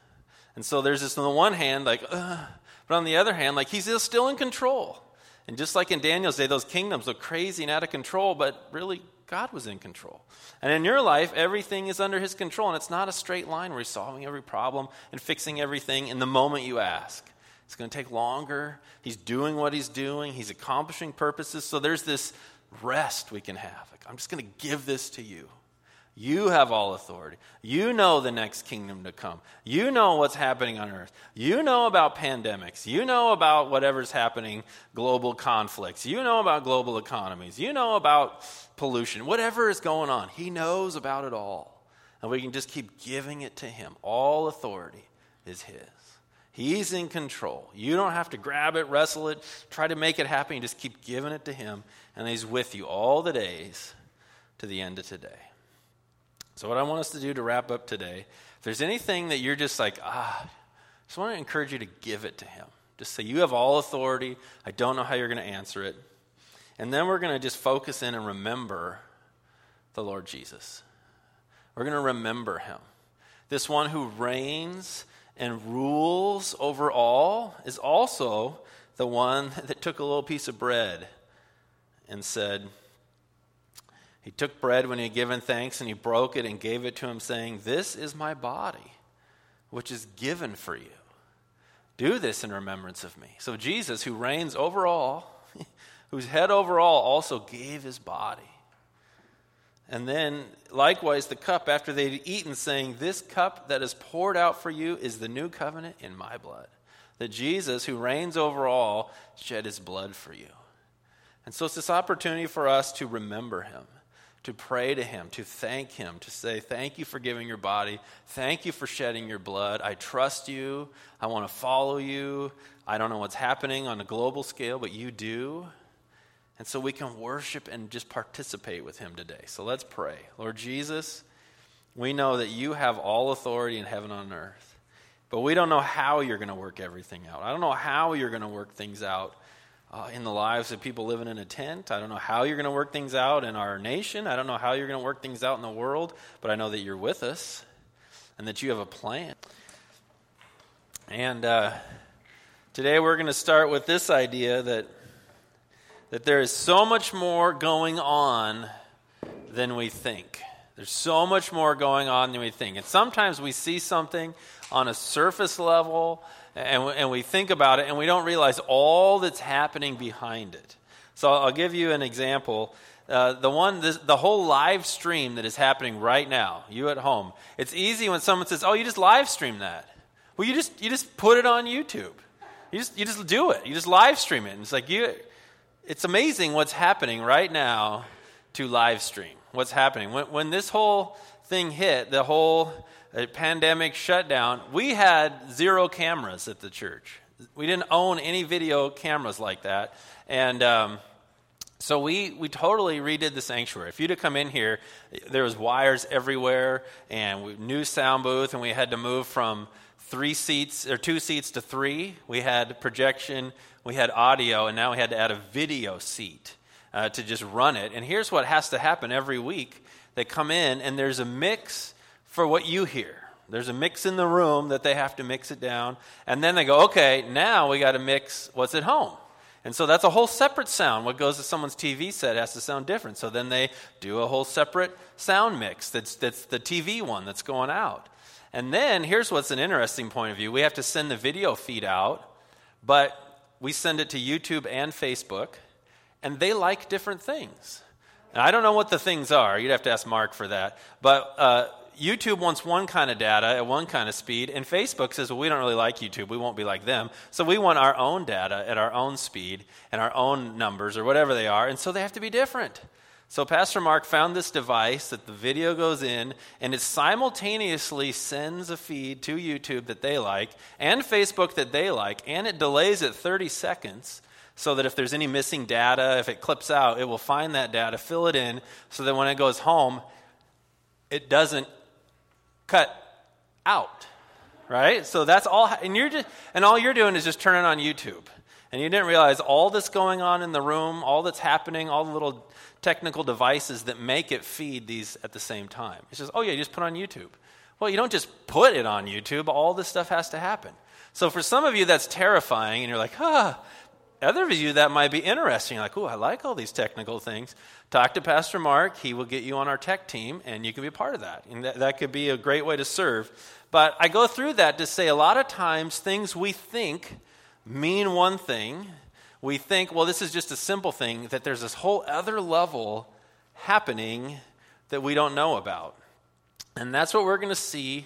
Speaker 1: And so there's this on the one hand, like, but on the other hand, like he's still in control. And just like in Daniel's day, those kingdoms look crazy and out of control, but really God was in control. And in your life, everything is under his control, and it's not a straight line where he's solving every problem and fixing everything in the moment you ask. It's going to take longer. He's doing what he's doing, he's accomplishing purposes. So there's this rest we can have. Like, I'm just going to give this to you. You have all authority. You know the next kingdom to come. You know what's happening on earth. You know about pandemics. You know about whatever's happening, global conflicts. You know about global economies. You know about pollution. Whatever is going on, He knows about it all. And we can just keep giving it to Him. All authority is His. He's in control. You don't have to grab it, wrestle it, try to make it happen. You just keep giving it to Him, and He's with you all the days to the end of today. So, what I want us to do to wrap up today, if there's anything that you're just like, ah, I just want to encourage you to give it to Him. Just say, You have all authority. I don't know how you're going to answer it. And then we're going to just focus in and remember the Lord Jesus. We're going to remember Him. This one who reigns and rules over all is also the one that took a little piece of bread and said, he took bread when he had given thanks, and he broke it and gave it to him, saying, This is my body, which is given for you. Do this in remembrance of me. So Jesus, who reigns over all, who's head over all, also gave his body. And then, likewise, the cup after they'd eaten, saying, This cup that is poured out for you is the new covenant in my blood. That Jesus, who reigns over all, shed his blood for you. And so it's this opportunity for us to remember him to pray to Him, to thank Him, to say, Thank you for giving your body. Thank you for shedding your blood. I trust you. I want to follow you. I don't know what's happening on a global scale, but you do. And so we can worship and just participate with Him today. So let's pray. Lord Jesus, we know that you have all authority in heaven and on earth, but we don't know how you're going to work everything out. I don't know how you're going to work things out uh, in the lives of people living in a tent. I don't know how you're going to work things out in our nation. I don't know how you're going to work things out in the world, but I know that you're with us and that you have a plan. And uh, today we're going to start with this idea that, that there is so much more going on than we think. There's so much more going on than we think. And sometimes we see something on a surface level and, and we think about it and we don't realize all that's happening behind it. So I'll give you an example. Uh, the one, this, the whole live stream that is happening right now, you at home. It's easy when someone says, "Oh, you just live stream that." Well, you just you just put it on YouTube. You just you just do it. You just live stream it. And it's like you. It's amazing what's happening right now to live stream. What's happening when when this whole thing hit, the whole a pandemic shutdown, we had zero cameras at the church. We didn't own any video cameras like that. And um, so we, we totally redid the sanctuary. If you'd have come in here, there was wires everywhere and we, new sound booth, and we had to move from three seats or two seats to three. We had projection, we had audio, and now we had to add a video seat uh, to just run it. And here's what has to happen every week: they come in, and there's a mix for what you hear. There's a mix in the room that they have to mix it down, and then they go, okay, now we got to mix what's at home. And so that's a whole separate sound. What goes to someone's TV set has to sound different. So then they do a whole separate sound mix that's, that's the TV one that's going out. And then here's what's an interesting point of view we have to send the video feed out, but we send it to YouTube and Facebook, and they like different things. Now, I don't know what the things are. You'd have to ask Mark for that. But uh, YouTube wants one kind of data at one kind of speed, and Facebook says, well, we don't really like YouTube. We won't be like them. So we want our own data at our own speed and our own numbers or whatever they are, and so they have to be different. So Pastor Mark found this device that the video goes in, and it simultaneously sends a feed to YouTube that they like and Facebook that they like, and it delays it 30 seconds so that if there's any missing data, if it clips out, it will find that data, fill it in, so that when it goes home, it doesn't cut out, right? So that's all, and you're just, and all you're doing is just turning on YouTube, and you didn't realize all that's going on in the room, all that's happening, all the little technical devices that make it feed these at the same time. It's just, oh yeah, you just put on YouTube. Well, you don't just put it on YouTube. All this stuff has to happen. So for some of you, that's terrifying, and you're like, ah. Other of you, that might be interesting. Like, oh, I like all these technical things. Talk to Pastor Mark. He will get you on our tech team, and you can be a part of that. And that, that could be a great way to serve. But I go through that to say a lot of times things we think mean one thing. We think, well, this is just a simple thing, that there's this whole other level happening that we don't know about. And that's what we're going to see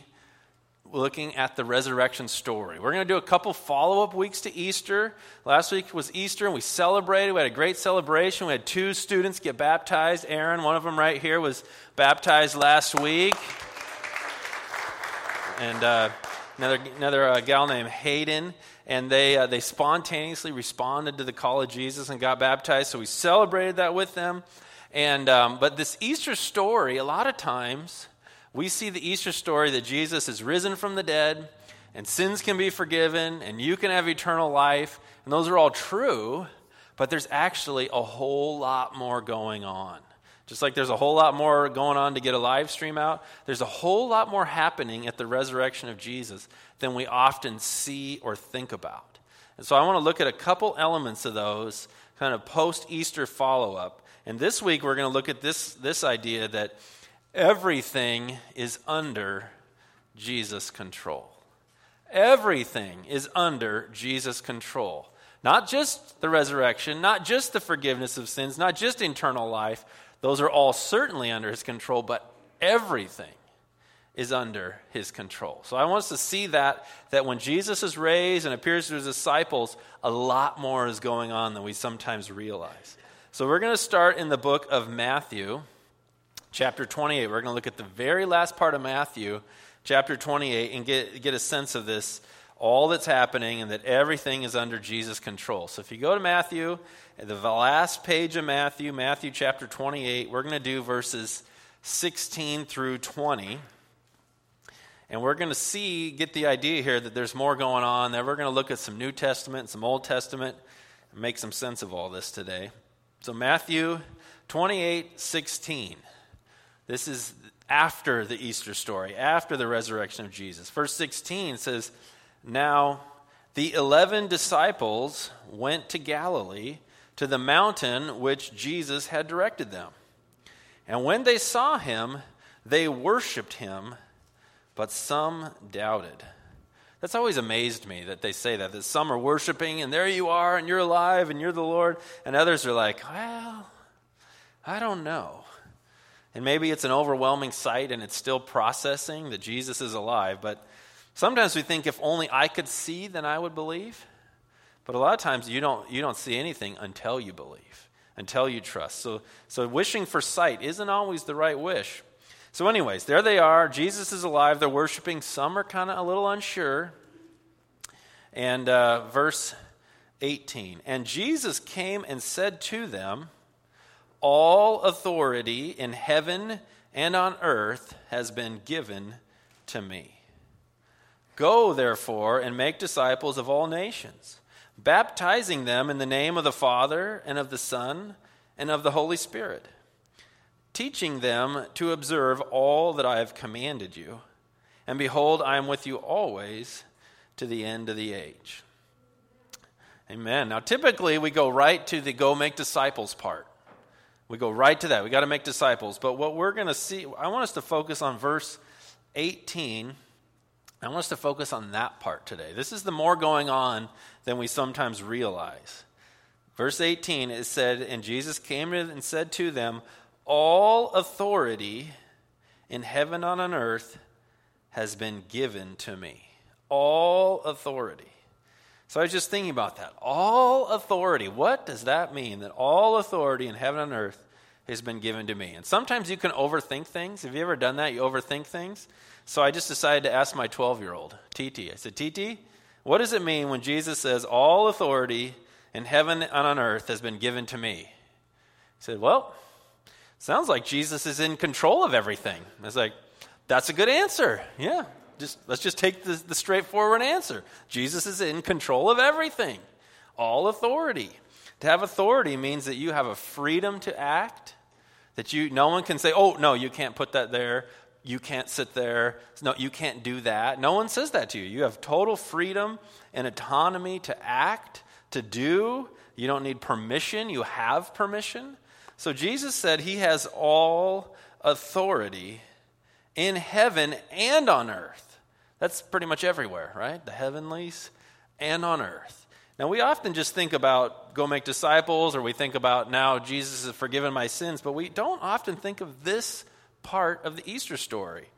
Speaker 1: looking at the resurrection story. We're going to do a couple follow up weeks to Easter. Last week was Easter, and we celebrated. We had a great celebration. We had two students get baptized. Aaron, one of them right here, was baptized last week. And uh, another, another uh, gal named Hayden. And they, uh, they spontaneously responded to the call of Jesus and got baptized. So we celebrated that with them. And, um, but this Easter story, a lot of times, we see the Easter story that Jesus is risen from the dead and sins can be forgiven and you can have eternal life. And those are all true, but there's actually a whole lot more going on. Just like there's a whole lot more going on to get a live stream out, there's a whole lot more happening at the resurrection of Jesus than we often see or think about. And so I want to look at a couple elements of those kind of post Easter follow up. And this week we're going to look at this, this idea that Everything is under Jesus' control. Everything is under Jesus' control. Not just the resurrection, not just the forgiveness of sins, not just eternal life. Those are all certainly under his control, but everything is under his control. So I want us to see that that when Jesus is raised and appears to his disciples, a lot more is going on than we sometimes realize. So we're going to start in the book of Matthew chapter 28. We're going to look at the very last part of Matthew, chapter 28, and get, get a sense of this, all that's happening, and that everything is under Jesus' control. So if you go to Matthew, the last page of Matthew, Matthew chapter 28, we're going to do verses 16 through 20. And we're going to see, get the idea here that there's more going on. Then we're going to look at some New Testament, some Old Testament, and make some sense of all this today. So, Matthew 28 16. This is after the Easter story, after the resurrection of Jesus. Verse 16 says, Now the eleven disciples went to Galilee, to the mountain which Jesus had directed them. And when they saw him, they worshiped him, but some doubted. That's always amazed me that they say that, that some are worshiping, and there you are, and you're alive, and you're the Lord, and others are like, well, I don't know. And maybe it's an overwhelming sight and it's still processing that Jesus is alive. But sometimes we think if only I could see, then I would believe. But a lot of times you don't, you don't see anything until you believe, until you trust. So, so wishing for sight isn't always the right wish. So, anyways, there they are. Jesus is alive. They're worshiping. Some are kind of a little unsure. And uh, verse 18 And Jesus came and said to them, All authority in heaven and on earth has been given to me. Go, therefore, and make disciples of all nations, baptizing them in the name of the Father, and of the Son, and of the Holy Spirit, teaching them to observe all that I have commanded you. And behold, I am with you always to the end of the age. Amen. Now, typically, we go right to the go make disciples part. We go right to that. We got to make disciples. But what we're going to see, I want us to focus on verse 18 I want us to focus on that part today. This is the more going on than we sometimes realize. Verse 18, it said, And Jesus came and said to them, All authority in heaven and on earth has been given to me. All authority. So I was just thinking about that. All authority. What does that mean? That all authority in heaven and earth has been given to me. And sometimes you can overthink things. Have you ever done that? You overthink things? So I just decided to ask my 12 year old, TT. I said, TT, what does it mean when Jesus says, All authority in heaven and on earth has been given to me? He said, Well, sounds like Jesus is in control of everything. I was like, That's a good answer. Yeah. Just, let's just take the, the straightforward answer. Jesus is in control of everything, all authority. To have authority means that you have a freedom to act, that you no one can say, "Oh, no, you can't put that there you can't sit there. No, you can't do that. No one says that to you. You have total freedom and autonomy to act, to do. You don't need permission. You have permission. So Jesus said he has all authority in heaven and on earth. That's pretty much everywhere, right? The heavenlies and on earth. Now, we often just think about go make disciples, or we think about now Jesus has forgiven my sins, but we don't often think of this part of the Easter story.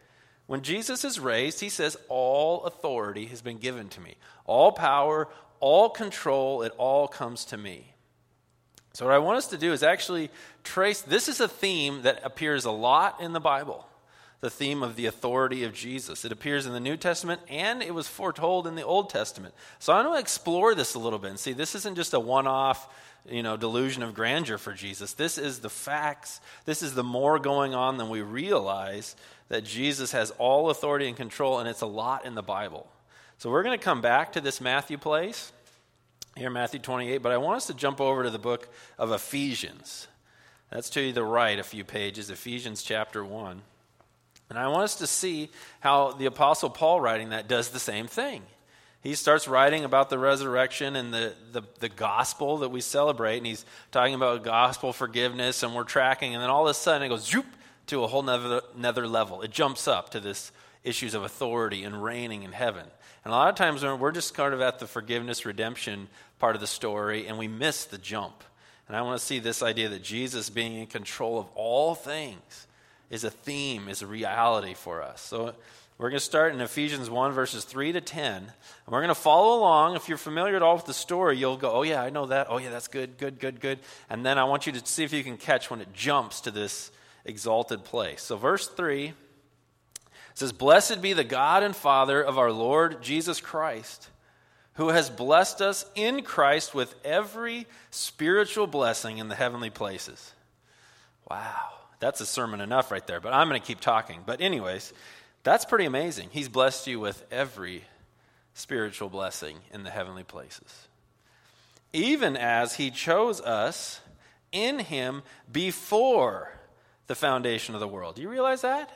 Speaker 1: When Jesus is raised, he says, All authority has been given to me. All power, all control, it all comes to me. So, what I want us to do is actually trace this is a theme that appears a lot in the Bible the theme of the authority of Jesus. It appears in the New Testament and it was foretold in the Old Testament. So I want to explore this a little bit and see this isn't just a one off you know, delusion of grandeur for Jesus. This is the facts. This is the more going on than we realize that Jesus has all authority and control, and it's a lot in the Bible. So we're going to come back to this Matthew place here, Matthew 28, but I want us to jump over to the book of Ephesians. That's to the right a few pages, Ephesians chapter 1. And I want us to see how the Apostle Paul, writing that, does the same thing he starts writing about the resurrection and the, the, the, gospel that we celebrate. And he's talking about gospel forgiveness, and we're tracking. And then all of a sudden, it goes zoop, to a whole nother, another level. It jumps up to this issues of authority and reigning in heaven. And a lot of times, we're just kind of at the forgiveness, redemption part of the story, and we miss the jump. And I want to see this idea that Jesus being in control of all things is a theme, is a reality for us. So we're going to start in Ephesians 1, verses 3 to 10. And we're going to follow along. If you're familiar at all with the story, you'll go, oh, yeah, I know that. Oh, yeah, that's good, good, good, good. And then I want you to see if you can catch when it jumps to this exalted place. So, verse 3 says, Blessed be the God and Father of our Lord Jesus Christ, who has blessed us in Christ with every spiritual blessing in the heavenly places. Wow, that's a sermon enough right there, but I'm going to keep talking. But, anyways, that's pretty amazing. He's blessed you with every spiritual blessing in the heavenly places. Even as He chose us in Him before the foundation of the world. Do you realize that?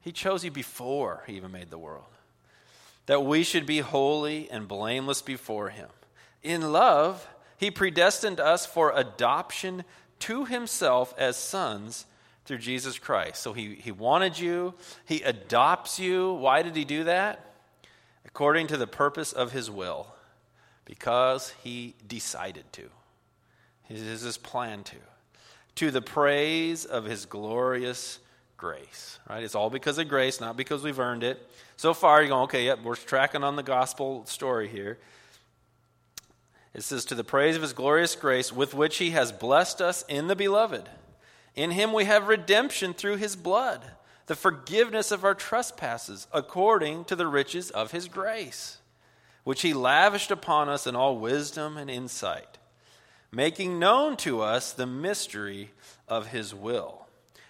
Speaker 1: He chose you before He even made the world. That we should be holy and blameless before Him. In love, He predestined us for adoption to Himself as sons through Jesus Christ. So he, he wanted you, he adopts you. Why did he do that? According to the purpose of his will, because he decided to. It is his plan to. To the praise of his glorious grace. Right? It's all because of grace, not because we've earned it. So far, you're going, okay, yep, we're tracking on the gospel story here. It says, To the praise of his glorious grace, with which he has blessed us in the beloved. In him we have redemption through his blood, the forgiveness of our trespasses, according to the riches of his grace, which he lavished upon us in all wisdom and insight, making known to us the mystery of his will.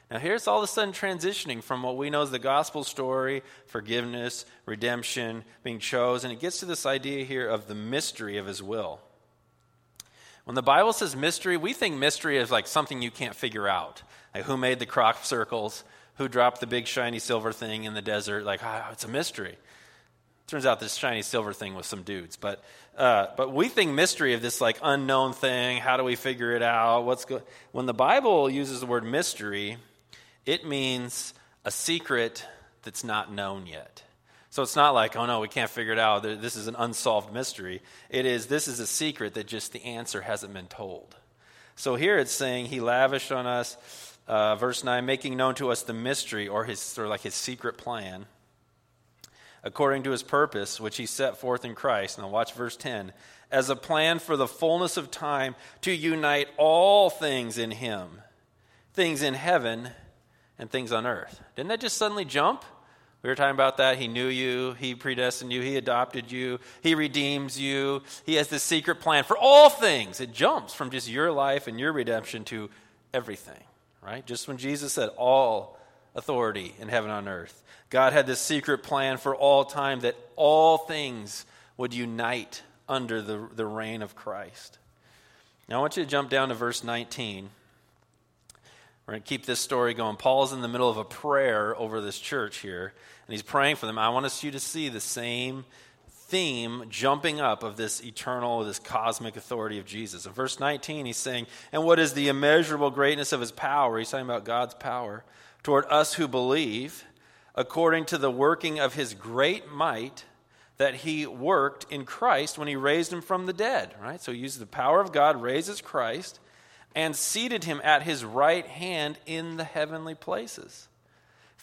Speaker 1: Now, here's all of a sudden transitioning from what we know as the gospel story forgiveness, redemption, being chosen. It gets to this idea here of the mystery of his will. When the Bible says mystery, we think mystery is like something you can't figure out. Like who made the crop circles, who dropped the big shiny silver thing in the desert. Like, oh, it's a mystery. Turns out this shiny silver thing was some dudes, but uh, but we think mystery of this like unknown thing. How do we figure it out? What's go- when the Bible uses the word mystery, it means a secret that's not known yet. So it's not like, oh no, we can't figure it out. This is an unsolved mystery. It is, this is a secret that just the answer hasn't been told. So here it's saying he lavished on us, uh, verse 9, making known to us the mystery or his sort of like his secret plan according to his purpose, which he set forth in Christ. Now, watch verse 10 as a plan for the fullness of time to unite all things in him, things in heaven and things on earth. Didn't that just suddenly jump? We were talking about that. He knew you, He predestined you, He adopted you, He redeems you. He has this secret plan for all things. It jumps from just your life and your redemption to everything, right? Just when Jesus said, All authority in heaven and on earth. God had this secret plan for all time that all things would unite under the, the reign of Christ. Now, I want you to jump down to verse 19. We're going to keep this story going. Paul's in the middle of a prayer over this church here, and he's praying for them. I want us you to see the same theme jumping up of this eternal, this cosmic authority of Jesus. In verse 19, he's saying, And what is the immeasurable greatness of his power? He's talking about God's power toward us who believe according to the working of his great might that he worked in Christ when he raised him from the dead, right? So he uses the power of God, raises Christ, and seated him at his right hand in the heavenly places,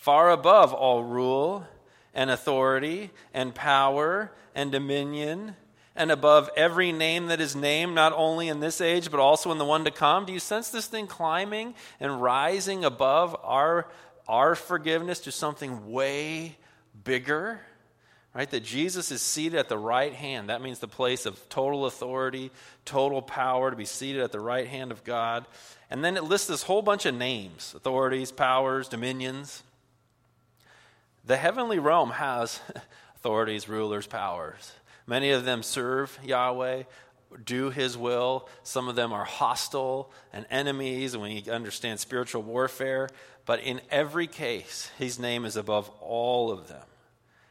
Speaker 1: far above all rule and authority and power and dominion and above every name that is named, not only in this age, but also in the one to come. Do you sense this thing climbing and rising above our our forgiveness to something way bigger, right? That Jesus is seated at the right hand. That means the place of total authority, total power, to be seated at the right hand of God. And then it lists this whole bunch of names authorities, powers, dominions. The heavenly realm has authorities, rulers, powers. Many of them serve Yahweh, do his will. Some of them are hostile and enemies, and we understand spiritual warfare. But in every case, his name is above all of them.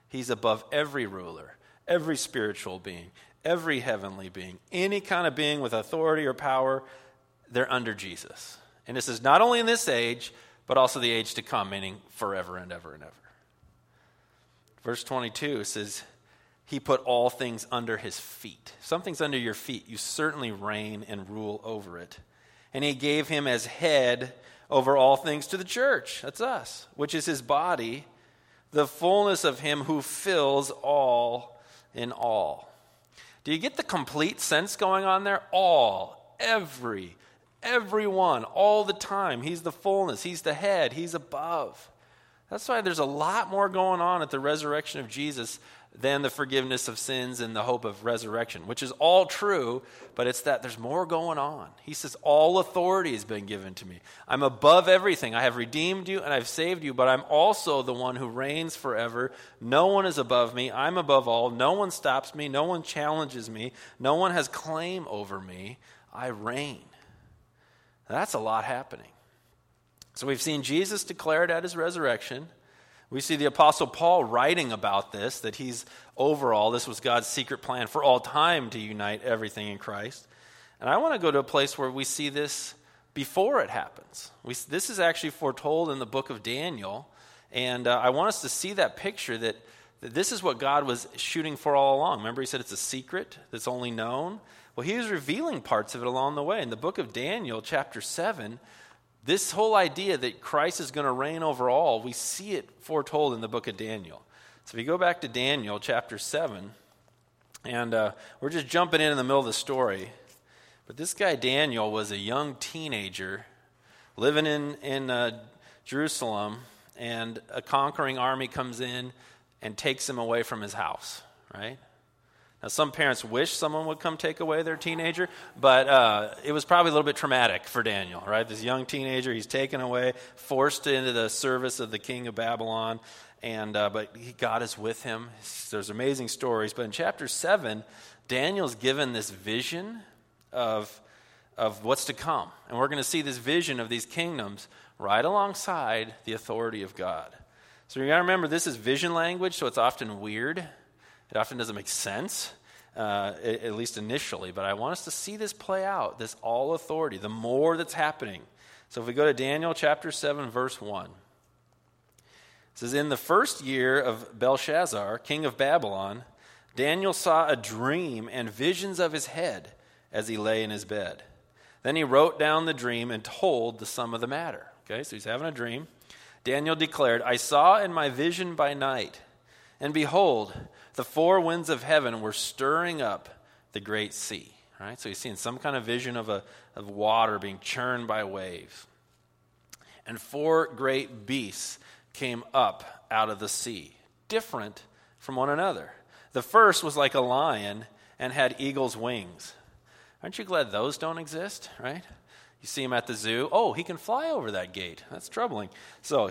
Speaker 1: He's above every ruler, every spiritual being, every heavenly being, any kind of being with authority or power, they're under Jesus. And this is not only in this age, but also the age to come, meaning forever and ever and ever. Verse 22 says, He put all things under his feet. Something's under your feet, you certainly reign and rule over it. And he gave him as head over all things to the church. That's us, which is his body, the fullness of him who fills all in all. Do you get the complete sense going on there? All, every, everyone, all the time. He's the fullness, he's the head, he's above. That's why there's a lot more going on at the resurrection of Jesus than the forgiveness of sins and the hope of resurrection, which is all true, but it's that there's more going on. He says, All authority has been given to me. I'm above everything. I have redeemed you and I've saved you, but I'm also the one who reigns forever. No one is above me. I'm above all. No one stops me. No one challenges me. No one has claim over me. I reign. That's a lot happening. So we've seen Jesus declared at his resurrection. We see the Apostle Paul writing about this, that he's overall, this was God's secret plan for all time to unite everything in Christ. And I want to go to a place where we see this before it happens. We, this is actually foretold in the book of Daniel. And uh, I want us to see that picture that, that this is what God was shooting for all along. Remember, he said it's a secret that's only known? Well, he was revealing parts of it along the way. In the book of Daniel, chapter 7, this whole idea that Christ is going to reign over all, we see it foretold in the book of Daniel. So if you go back to Daniel chapter 7, and uh, we're just jumping in in the middle of the story. But this guy Daniel was a young teenager living in, in uh, Jerusalem, and a conquering army comes in and takes him away from his house, right? Now, some parents wish someone would come take away their teenager, but uh, it was probably a little bit traumatic for Daniel, right? This young teenager, he's taken away, forced into the service of the king of Babylon, and uh, but he, God is with him. There's amazing stories, but in chapter seven, Daniel's given this vision of of what's to come, and we're going to see this vision of these kingdoms right alongside the authority of God. So you got to remember, this is vision language, so it's often weird. It often doesn't make sense, uh, at least initially, but I want us to see this play out, this all authority, the more that's happening. So if we go to Daniel chapter 7, verse 1. It says, In the first year of Belshazzar, king of Babylon, Daniel saw a dream and visions of his head as he lay in his bed. Then he wrote down the dream and told the sum of the matter. Okay, so he's having a dream. Daniel declared, I saw in my vision by night, and behold, the four winds of heaven were stirring up the great sea. Right? So he's seeing some kind of vision of, a, of water being churned by waves. And four great beasts came up out of the sea, different from one another. The first was like a lion and had eagle's wings. Aren't you glad those don't exist, right? You see him at the zoo. Oh, he can fly over that gate. That's troubling. So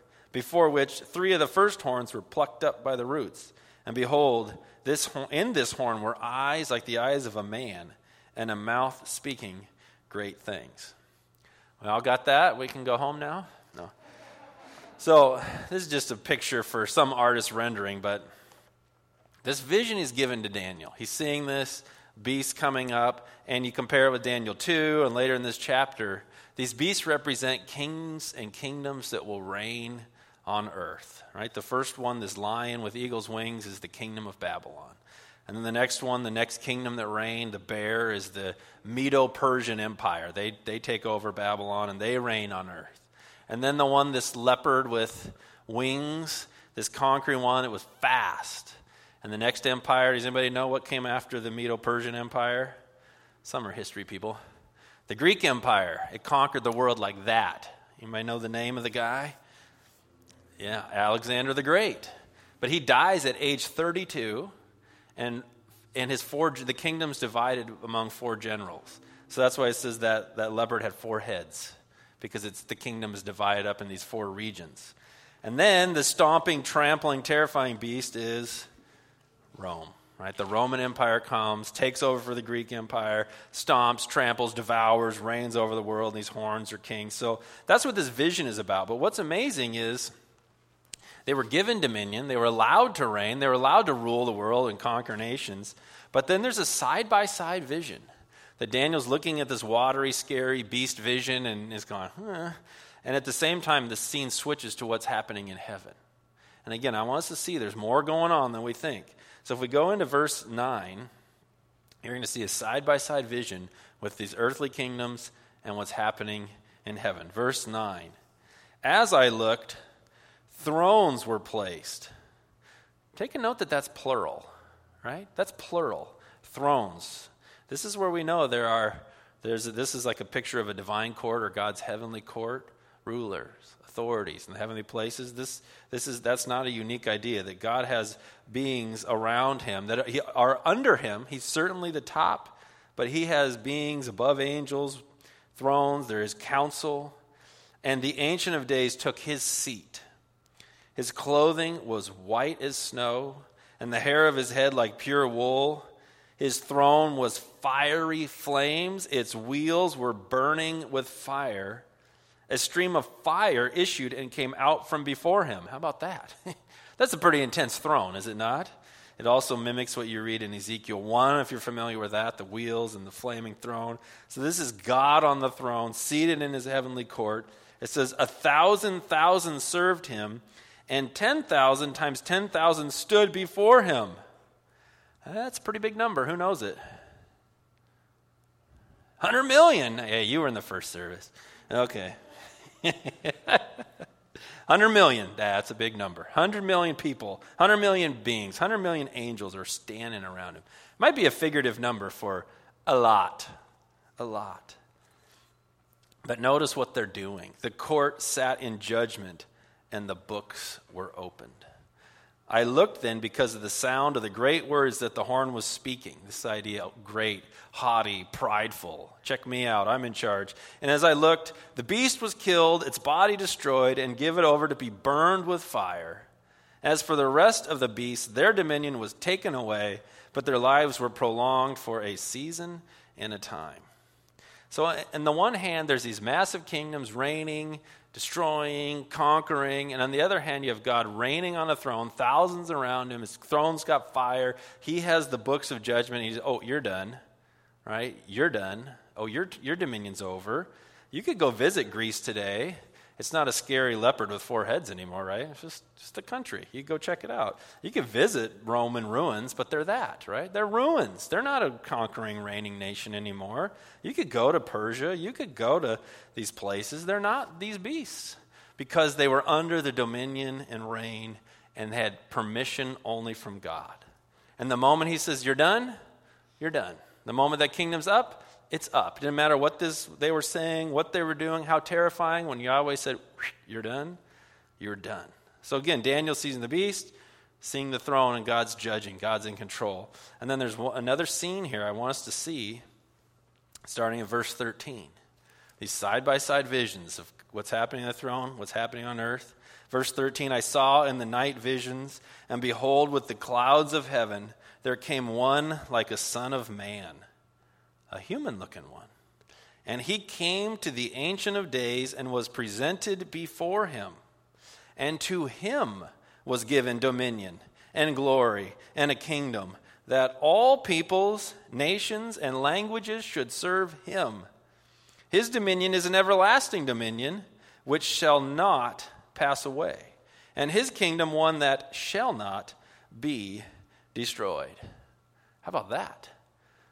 Speaker 1: before which three of the first horns were plucked up by the roots. And behold, this, in this horn were eyes like the eyes of a man, and a mouth speaking great things. We all got that? We can go home now? No. So, this is just a picture for some artist rendering, but this vision is given to Daniel. He's seeing this beast coming up, and you compare it with Daniel 2, and later in this chapter, these beasts represent kings and kingdoms that will reign on earth, right? The first one, this lion with eagle's wings, is the kingdom of Babylon. And then the next one, the next kingdom that reigned, the bear, is the Medo Persian Empire. They, they take over Babylon and they reign on earth. And then the one, this leopard with wings, this conquering one, it was fast. And the next empire, does anybody know what came after the Medo Persian Empire? Some are history people. The Greek Empire, it conquered the world like that. You might know the name of the guy? Yeah, Alexander the Great. But he dies at age 32, and, and his four, the kingdom's divided among four generals. So that's why it says that that leopard had four heads, because it's, the kingdom is divided up in these four regions. And then the stomping, trampling, terrifying beast is Rome. Right? The Roman Empire comes, takes over for the Greek Empire, stomps, tramples, devours, reigns over the world, and these horns are kings. So that's what this vision is about. But what's amazing is they were given dominion, they were allowed to reign, they were allowed to rule the world and conquer nations. But then there's a side by side vision that Daniel's looking at this watery, scary beast vision and is going, huh. and at the same time, the scene switches to what's happening in heaven. And again, I want us to see there's more going on than we think. So if we go into verse 9, you're going to see a side by side vision with these earthly kingdoms and what's happening in heaven. Verse 9 As I looked, thrones were placed. Take a note that that's plural, right? That's plural. Thrones. This is where we know there are, there's a, this is like a picture of a divine court or God's heavenly court, rulers, authorities in the heavenly places. This, this is, that's not a unique idea that God has beings around him that are under him. He's certainly the top, but he has beings above angels, thrones, there is council. And the Ancient of Days took his seat his clothing was white as snow, and the hair of his head like pure wool. His throne was fiery flames, its wheels were burning with fire. A stream of fire issued and came out from before him. How about that? That's a pretty intense throne, is it not? It also mimics what you read in Ezekiel 1, if you're familiar with that the wheels and the flaming throne. So, this is God on the throne, seated in his heavenly court. It says, A thousand thousand served him, and 10,000 times 10,000 stood before him. That's a pretty big number. Who knows it? 100 million. Yeah, you were in the first service. Okay. 100 million. That's a big number. 100 million people, 100 million beings, 100 million angels are standing around him. Might be a figurative number for a lot. A lot. But notice what they're doing. The court sat in judgment, and the books were opened. I looked then because of the sound of the great words that the horn was speaking. This idea, great, haughty, prideful. Check me out, I'm in charge. And as I looked, the beast was killed, its body destroyed, and given over to be burned with fire. As for the rest of the beasts, their dominion was taken away, but their lives were prolonged for a season and a time. So, on the one hand, there's these massive kingdoms reigning, destroying, conquering. And on the other hand, you have God reigning on a throne, thousands around him. His throne's got fire. He has the books of judgment. He's, oh, you're done, right? You're done. Oh, your, your dominion's over. You could go visit Greece today it's not a scary leopard with four heads anymore, right? It's just, just a country. You go check it out. You can visit Roman ruins, but they're that, right? They're ruins. They're not a conquering, reigning nation anymore. You could go to Persia. You could go to these places. They're not these beasts because they were under the dominion and reign and had permission only from God. And the moment he says, You're done, you're done. The moment that kingdom's up, it's up. It didn't matter what this, they were saying, what they were doing, how terrifying. When Yahweh said, You're done, you're done. So again, Daniel sees the beast, seeing the throne, and God's judging. God's in control. And then there's another scene here I want us to see, starting in verse 13. These side by side visions of what's happening on the throne, what's happening on earth. Verse 13 I saw in the night visions, and behold, with the clouds of heaven, there came one like a son of man a human looking one. And he came to the Ancient of Days and was presented before him. And to him was given dominion and glory and a kingdom that all peoples, nations, and languages should serve him. His dominion is an everlasting dominion which shall not pass away, and his kingdom one that shall not be destroyed. How about that?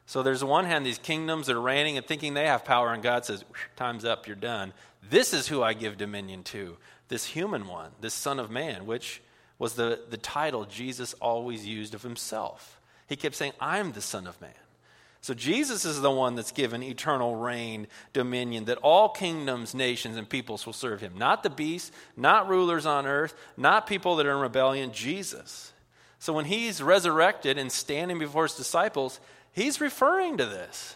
Speaker 1: So there's one hand these kingdoms that are reigning and thinking they have power, and God says, Time's up, you're done. This is who I give dominion to this human one, this Son of Man, which was the, the title Jesus always used of himself. He kept saying, I'm the Son of Man. So Jesus is the one that's given eternal reign, dominion, that all kingdoms, nations, and peoples will serve him. Not the beast, not rulers on earth, not people that are in rebellion, Jesus. So when he's resurrected and standing before his disciples, He's referring to this.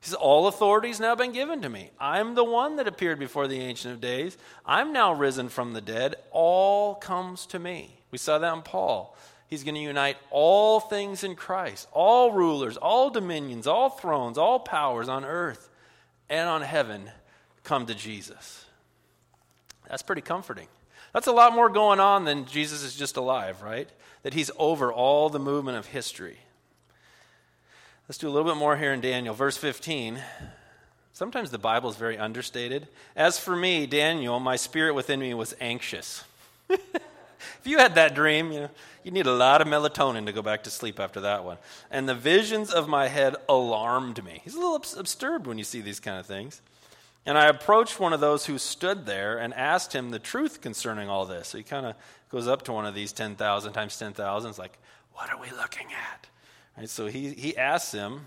Speaker 1: He says, All authority has now been given to me. I'm the one that appeared before the Ancient of Days. I'm now risen from the dead. All comes to me. We saw that in Paul. He's going to unite all things in Christ, all rulers, all dominions, all thrones, all powers on earth and on heaven come to Jesus. That's pretty comforting. That's a lot more going on than Jesus is just alive, right? That he's over all the movement of history. Let's do a little bit more here in Daniel. Verse 15. Sometimes the Bible is very understated. As for me, Daniel, my spirit within me was anxious. if you had that dream, you know, you need a lot of melatonin to go back to sleep after that one. And the visions of my head alarmed me. He's a little disturbed when you see these kind of things. And I approached one of those who stood there and asked him the truth concerning all this. So he kind of goes up to one of these 10,000 times 10,000. It's like, what are we looking at? Right, so he, he asks him,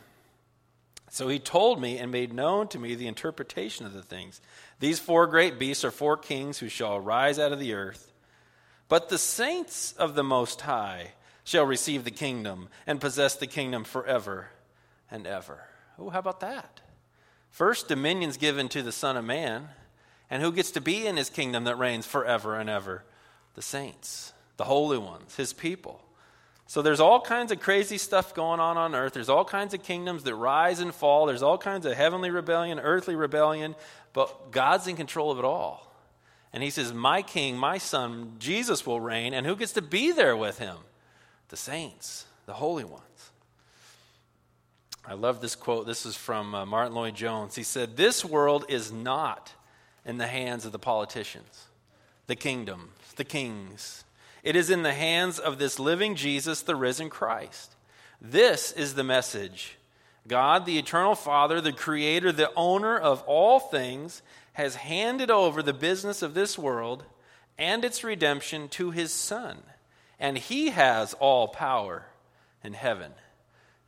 Speaker 1: so he told me and made known to me the interpretation of the things. These four great beasts are four kings who shall arise out of the earth. But the saints of the Most High shall receive the kingdom and possess the kingdom forever and ever. Oh, how about that? First, dominion's given to the Son of Man. And who gets to be in his kingdom that reigns forever and ever? The saints, the holy ones, his people. So there's all kinds of crazy stuff going on on earth. There's all kinds of kingdoms that rise and fall. There's all kinds of heavenly rebellion, earthly rebellion, but God's in control of it all. And he says, My king, my son, Jesus will reign, and who gets to be there with him? The saints, the holy ones. I love this quote. This is from uh, Martyn Lloyd-Jones. He said, This world is not in the hands of the politicians, the kingdoms, the kings, it is in the hands of this living Jesus, the risen Christ. This is the message. God, the eternal Father, the creator, the owner of all things, has handed over the business of this world and its redemption to his Son. And he has all power in heaven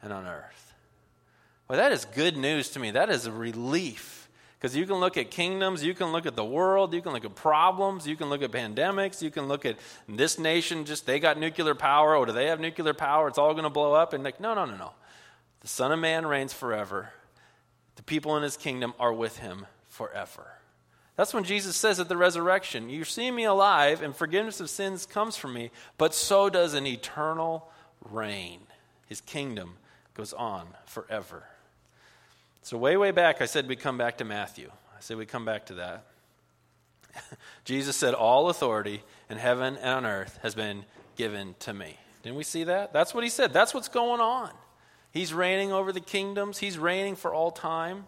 Speaker 1: and on earth. Well, that is good news to me. That is a relief because you can look at kingdoms, you can look at the world, you can look at problems, you can look at pandemics, you can look at this nation, just they got nuclear power, or do they have nuclear power? It's all going to blow up. And like, no, no, no, no. The Son of Man reigns forever. The people in his kingdom are with him forever. That's when Jesus says at the resurrection, You see me alive, and forgiveness of sins comes from me, but so does an eternal reign. His kingdom goes on forever. So, way, way back, I said we come back to Matthew. I said we come back to that. Jesus said, All authority in heaven and on earth has been given to me. Didn't we see that? That's what he said. That's what's going on. He's reigning over the kingdoms, he's reigning for all time.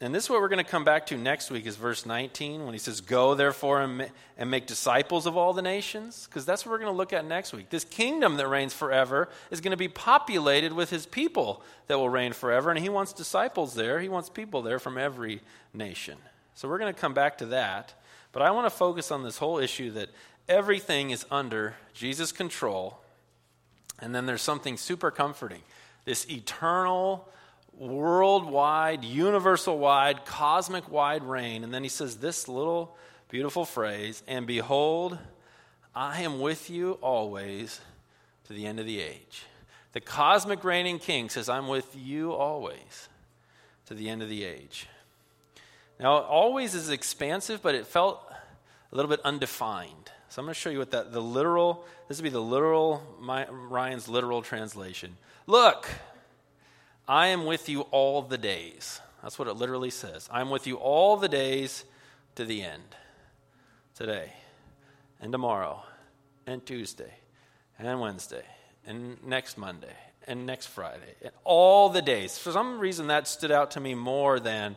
Speaker 1: And this is what we're going to come back to next week is verse 19 when he says, Go therefore and, ma- and make disciples of all the nations. Because that's what we're going to look at next week. This kingdom that reigns forever is going to be populated with his people that will reign forever. And he wants disciples there, he wants people there from every nation. So we're going to come back to that. But I want to focus on this whole issue that everything is under Jesus' control. And then there's something super comforting this eternal worldwide, universal wide, cosmic wide reign. And then he says this little beautiful phrase And behold, I am with you always to the end of the age. The cosmic reigning king says, I'm with you always to the end of the age. Now, always is expansive, but it felt a little bit undefined. So I'm going to show you what that, the literal, this would be the literal, my, Ryan's literal translation. Look, I am with you all the days. That's what it literally says. I'm with you all the days to the end. Today, and tomorrow, and Tuesday, and Wednesday, and next Monday, and next Friday, and all the days. For some reason, that stood out to me more than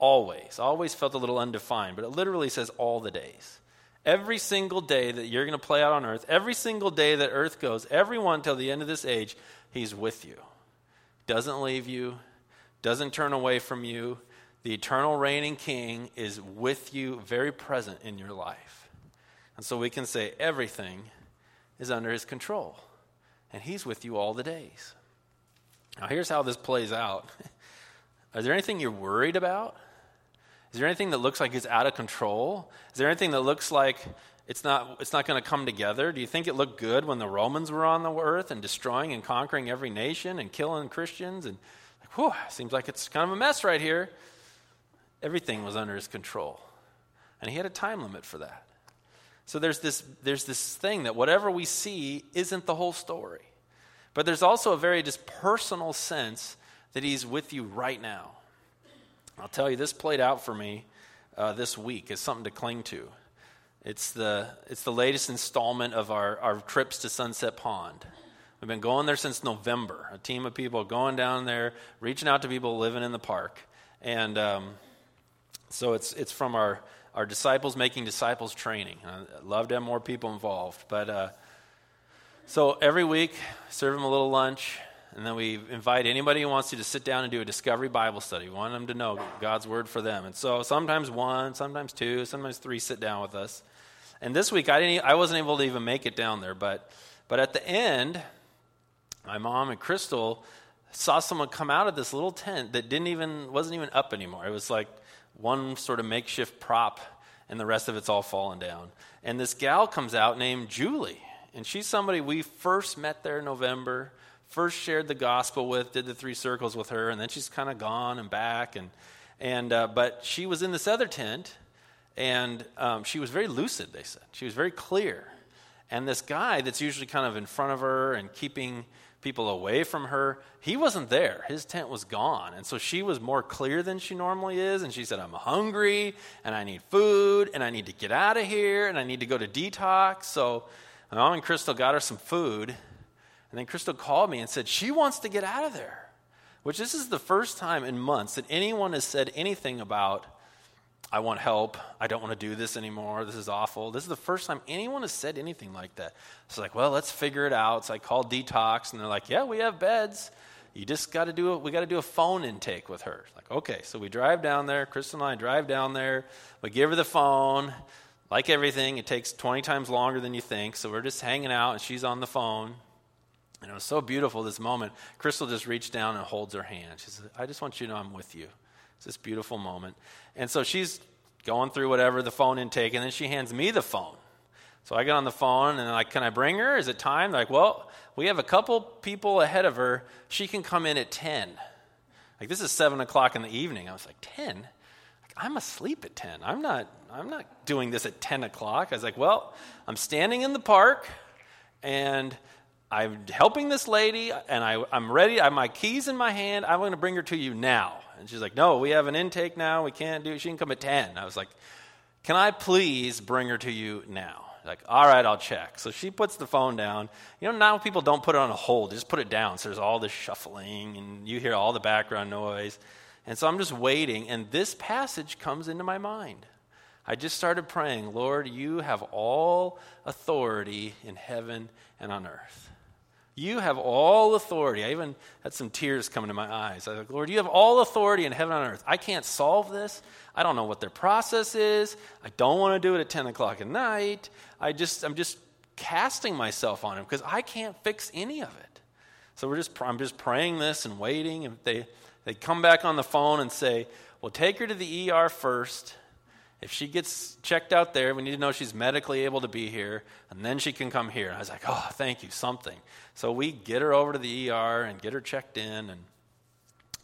Speaker 1: always. Always felt a little undefined, but it literally says all the days. Every single day that you're going to play out on earth, every single day that earth goes, everyone till the end of this age, he's with you doesn't leave you, doesn't turn away from you. The eternal reigning king is with you, very present in your life. And so we can say everything is under his control, and he's with you all the days. Now, here's how this plays out. Is there anything you're worried about? Is there anything that looks like it's out of control? Is there anything that looks like it's not, it's not going to come together? Do you think it looked good when the Romans were on the earth and destroying and conquering every nation and killing Christians? And, like, whew, seems like it's kind of a mess right here. Everything was under his control. And he had a time limit for that. So there's this, there's this thing that whatever we see isn't the whole story. But there's also a very just personal sense that he's with you right now. I'll tell you, this played out for me uh, this week as something to cling to. It's the, it's the latest installment of our, our trips to Sunset Pond. We've been going there since November. A team of people going down there, reaching out to people living in the park. And um, so it's, it's from our, our Disciples Making Disciples training. I'd love to have more people involved. But uh, so every week, serve them a little lunch. And then we invite anybody who wants to to sit down and do a discovery Bible study. We want them to know God's word for them. And so sometimes one, sometimes two, sometimes three sit down with us. And this week, I, didn't, I wasn't able to even make it down there. But, but at the end, my mom and Crystal saw someone come out of this little tent that didn't even, wasn't even up anymore. It was like one sort of makeshift prop, and the rest of it's all fallen down. And this gal comes out named Julie. And she's somebody we first met there in November, first shared the gospel with, did the three circles with her, and then she's kind of gone and back. And, and, uh, but she was in this other tent and um, she was very lucid, they said. She was very clear. And this guy that's usually kind of in front of her and keeping people away from her, he wasn't there. His tent was gone. And so she was more clear than she normally is. And she said, I'm hungry and I need food and I need to get out of here and I need to go to detox. So my mom and Crystal got her some food. And then Crystal called me and said, She wants to get out of there. Which this is the first time in months that anyone has said anything about I want help. I don't want to do this anymore. This is awful. This is the first time anyone has said anything like that. It's like, well, let's figure it out. So I called detox, and they're like, yeah, we have beds. You just got to do it. We got to do a phone intake with her. Like, okay. So we drive down there. Kristen and I drive down there. We give her the phone. Like everything, it takes 20 times longer than you think. So we're just hanging out, and she's on the phone. And it was so beautiful this moment. Crystal just reached down and holds her hand. She said, I just want you to know I'm with you. It's this beautiful moment. And so she's going through whatever, the phone intake, and then she hands me the phone. So I get on the phone and like, Can I bring her? Is it time? They're like, Well, we have a couple people ahead of her. She can come in at 10. Like, this is 7 o'clock in the evening. I was like, 10? Like, I'm asleep at 10. I'm not, I'm not doing this at 10 o'clock. I was like, Well, I'm standing in the park and I'm helping this lady and I, I'm ready. I have my keys in my hand. I'm going to bring her to you now. And she's like, No, we have an intake now. We can't do it. She can come at 10. I was like, Can I please bring her to you now? Like, all right, I'll check. So she puts the phone down. You know, now people don't put it on a hold, they just put it down. So there's all this shuffling, and you hear all the background noise. And so I'm just waiting, and this passage comes into my mind. I just started praying, Lord, you have all authority in heaven and on earth. You have all authority. I even had some tears coming to my eyes. I was like, Lord, you have all authority in heaven and earth. I can't solve this. I don't know what their process is. I don't want to do it at 10 o'clock at night. I just, I'm just casting myself on him because I can't fix any of it. So we're just, I'm just praying this and waiting. And they, they come back on the phone and say, well, take her to the ER first if she gets checked out there, we need to know she's medically able to be here, and then she can come here. And I was like, oh, thank you, something. So we get her over to the ER and get her checked in, and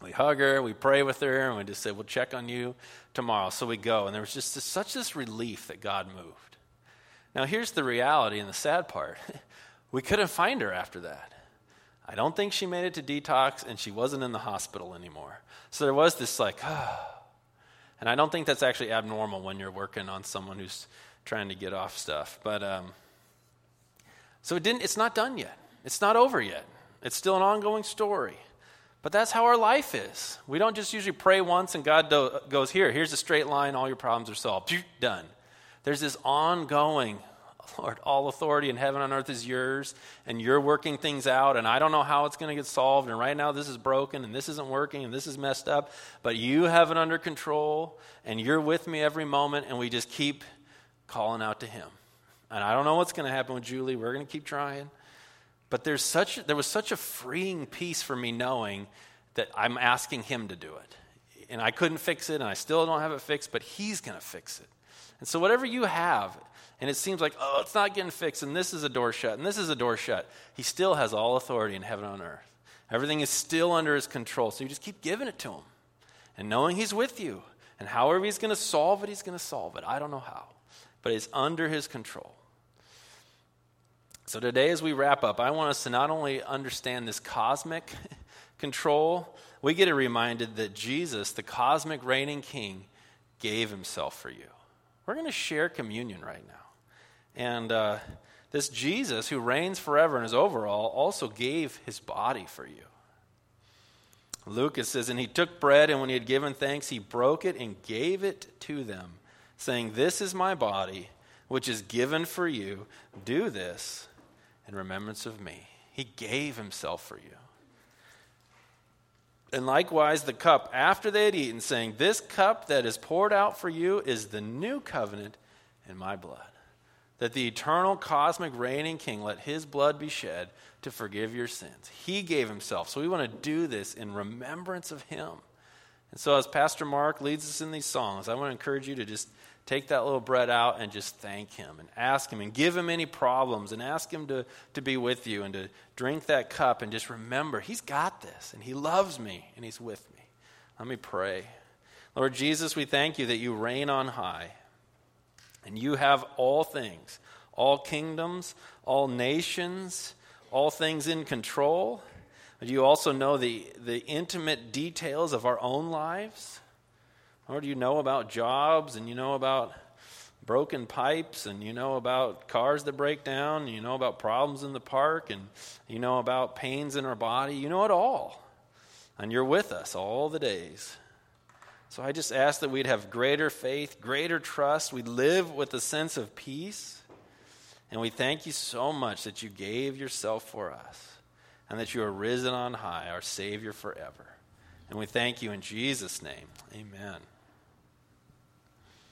Speaker 1: we hug her, we pray with her, and we just say, we'll check on you tomorrow. So we go, and there was just this, such this relief that God moved. Now, here's the reality and the sad part we couldn't find her after that. I don't think she made it to detox, and she wasn't in the hospital anymore. So there was this, like, oh, and I don't think that's actually abnormal when you're working on someone who's trying to get off stuff. But um, so it didn't. It's not done yet. It's not over yet. It's still an ongoing story. But that's how our life is. We don't just usually pray once and God do- goes, Here, here's a straight line, all your problems are solved. Done. There's this ongoing Lord, all authority in heaven and earth is yours, and you're working things out, and I don't know how it's going to get solved, and right now this is broken, and this isn't working, and this is messed up, but you have it under control, and you're with me every moment, and we just keep calling out to Him. And I don't know what's going to happen with Julie. We're going to keep trying. But there's such, there was such a freeing peace for me knowing that I'm asking Him to do it. And I couldn't fix it, and I still don't have it fixed, but He's going to fix it. And so, whatever you have, and it seems like, oh, it's not getting fixed, and this is a door shut, and this is a door shut. He still has all authority in heaven and on earth. Everything is still under his control. So you just keep giving it to him and knowing he's with you. And however he's going to solve it, he's going to solve it. I don't know how, but it's under his control. So today, as we wrap up, I want us to not only understand this cosmic control, we get reminded that Jesus, the cosmic reigning king, gave himself for you. We're going to share communion right now. And uh, this Jesus, who reigns forever and is over all, also gave his body for you. Lucas says, And he took bread, and when he had given thanks, he broke it and gave it to them, saying, This is my body, which is given for you. Do this in remembrance of me. He gave himself for you. And likewise, the cup after they had eaten, saying, This cup that is poured out for you is the new covenant in my blood that the eternal cosmic reigning king let his blood be shed to forgive your sins. He gave himself. So we want to do this in remembrance of him. And so as Pastor Mark leads us in these songs, I want to encourage you to just take that little bread out and just thank him and ask him and give him any problems and ask him to, to be with you and to drink that cup and just remember he's got this and he loves me and he's with me. Let me pray. Lord Jesus, we thank you that you reign on high and you have all things, all kingdoms, all nations, all things in control? Do you also know the, the intimate details of our own lives? Or do you know about jobs and you know about broken pipes and you know about cars that break down, you know about problems in the park and you know about pains in our body? You know it all. And you're with us all the days. So I just ask that we'd have greater faith, greater trust. We'd live with a sense of peace. And we thank you so much that you gave yourself for us and that you are risen on high, our Savior forever. And we thank you in Jesus' name. Amen.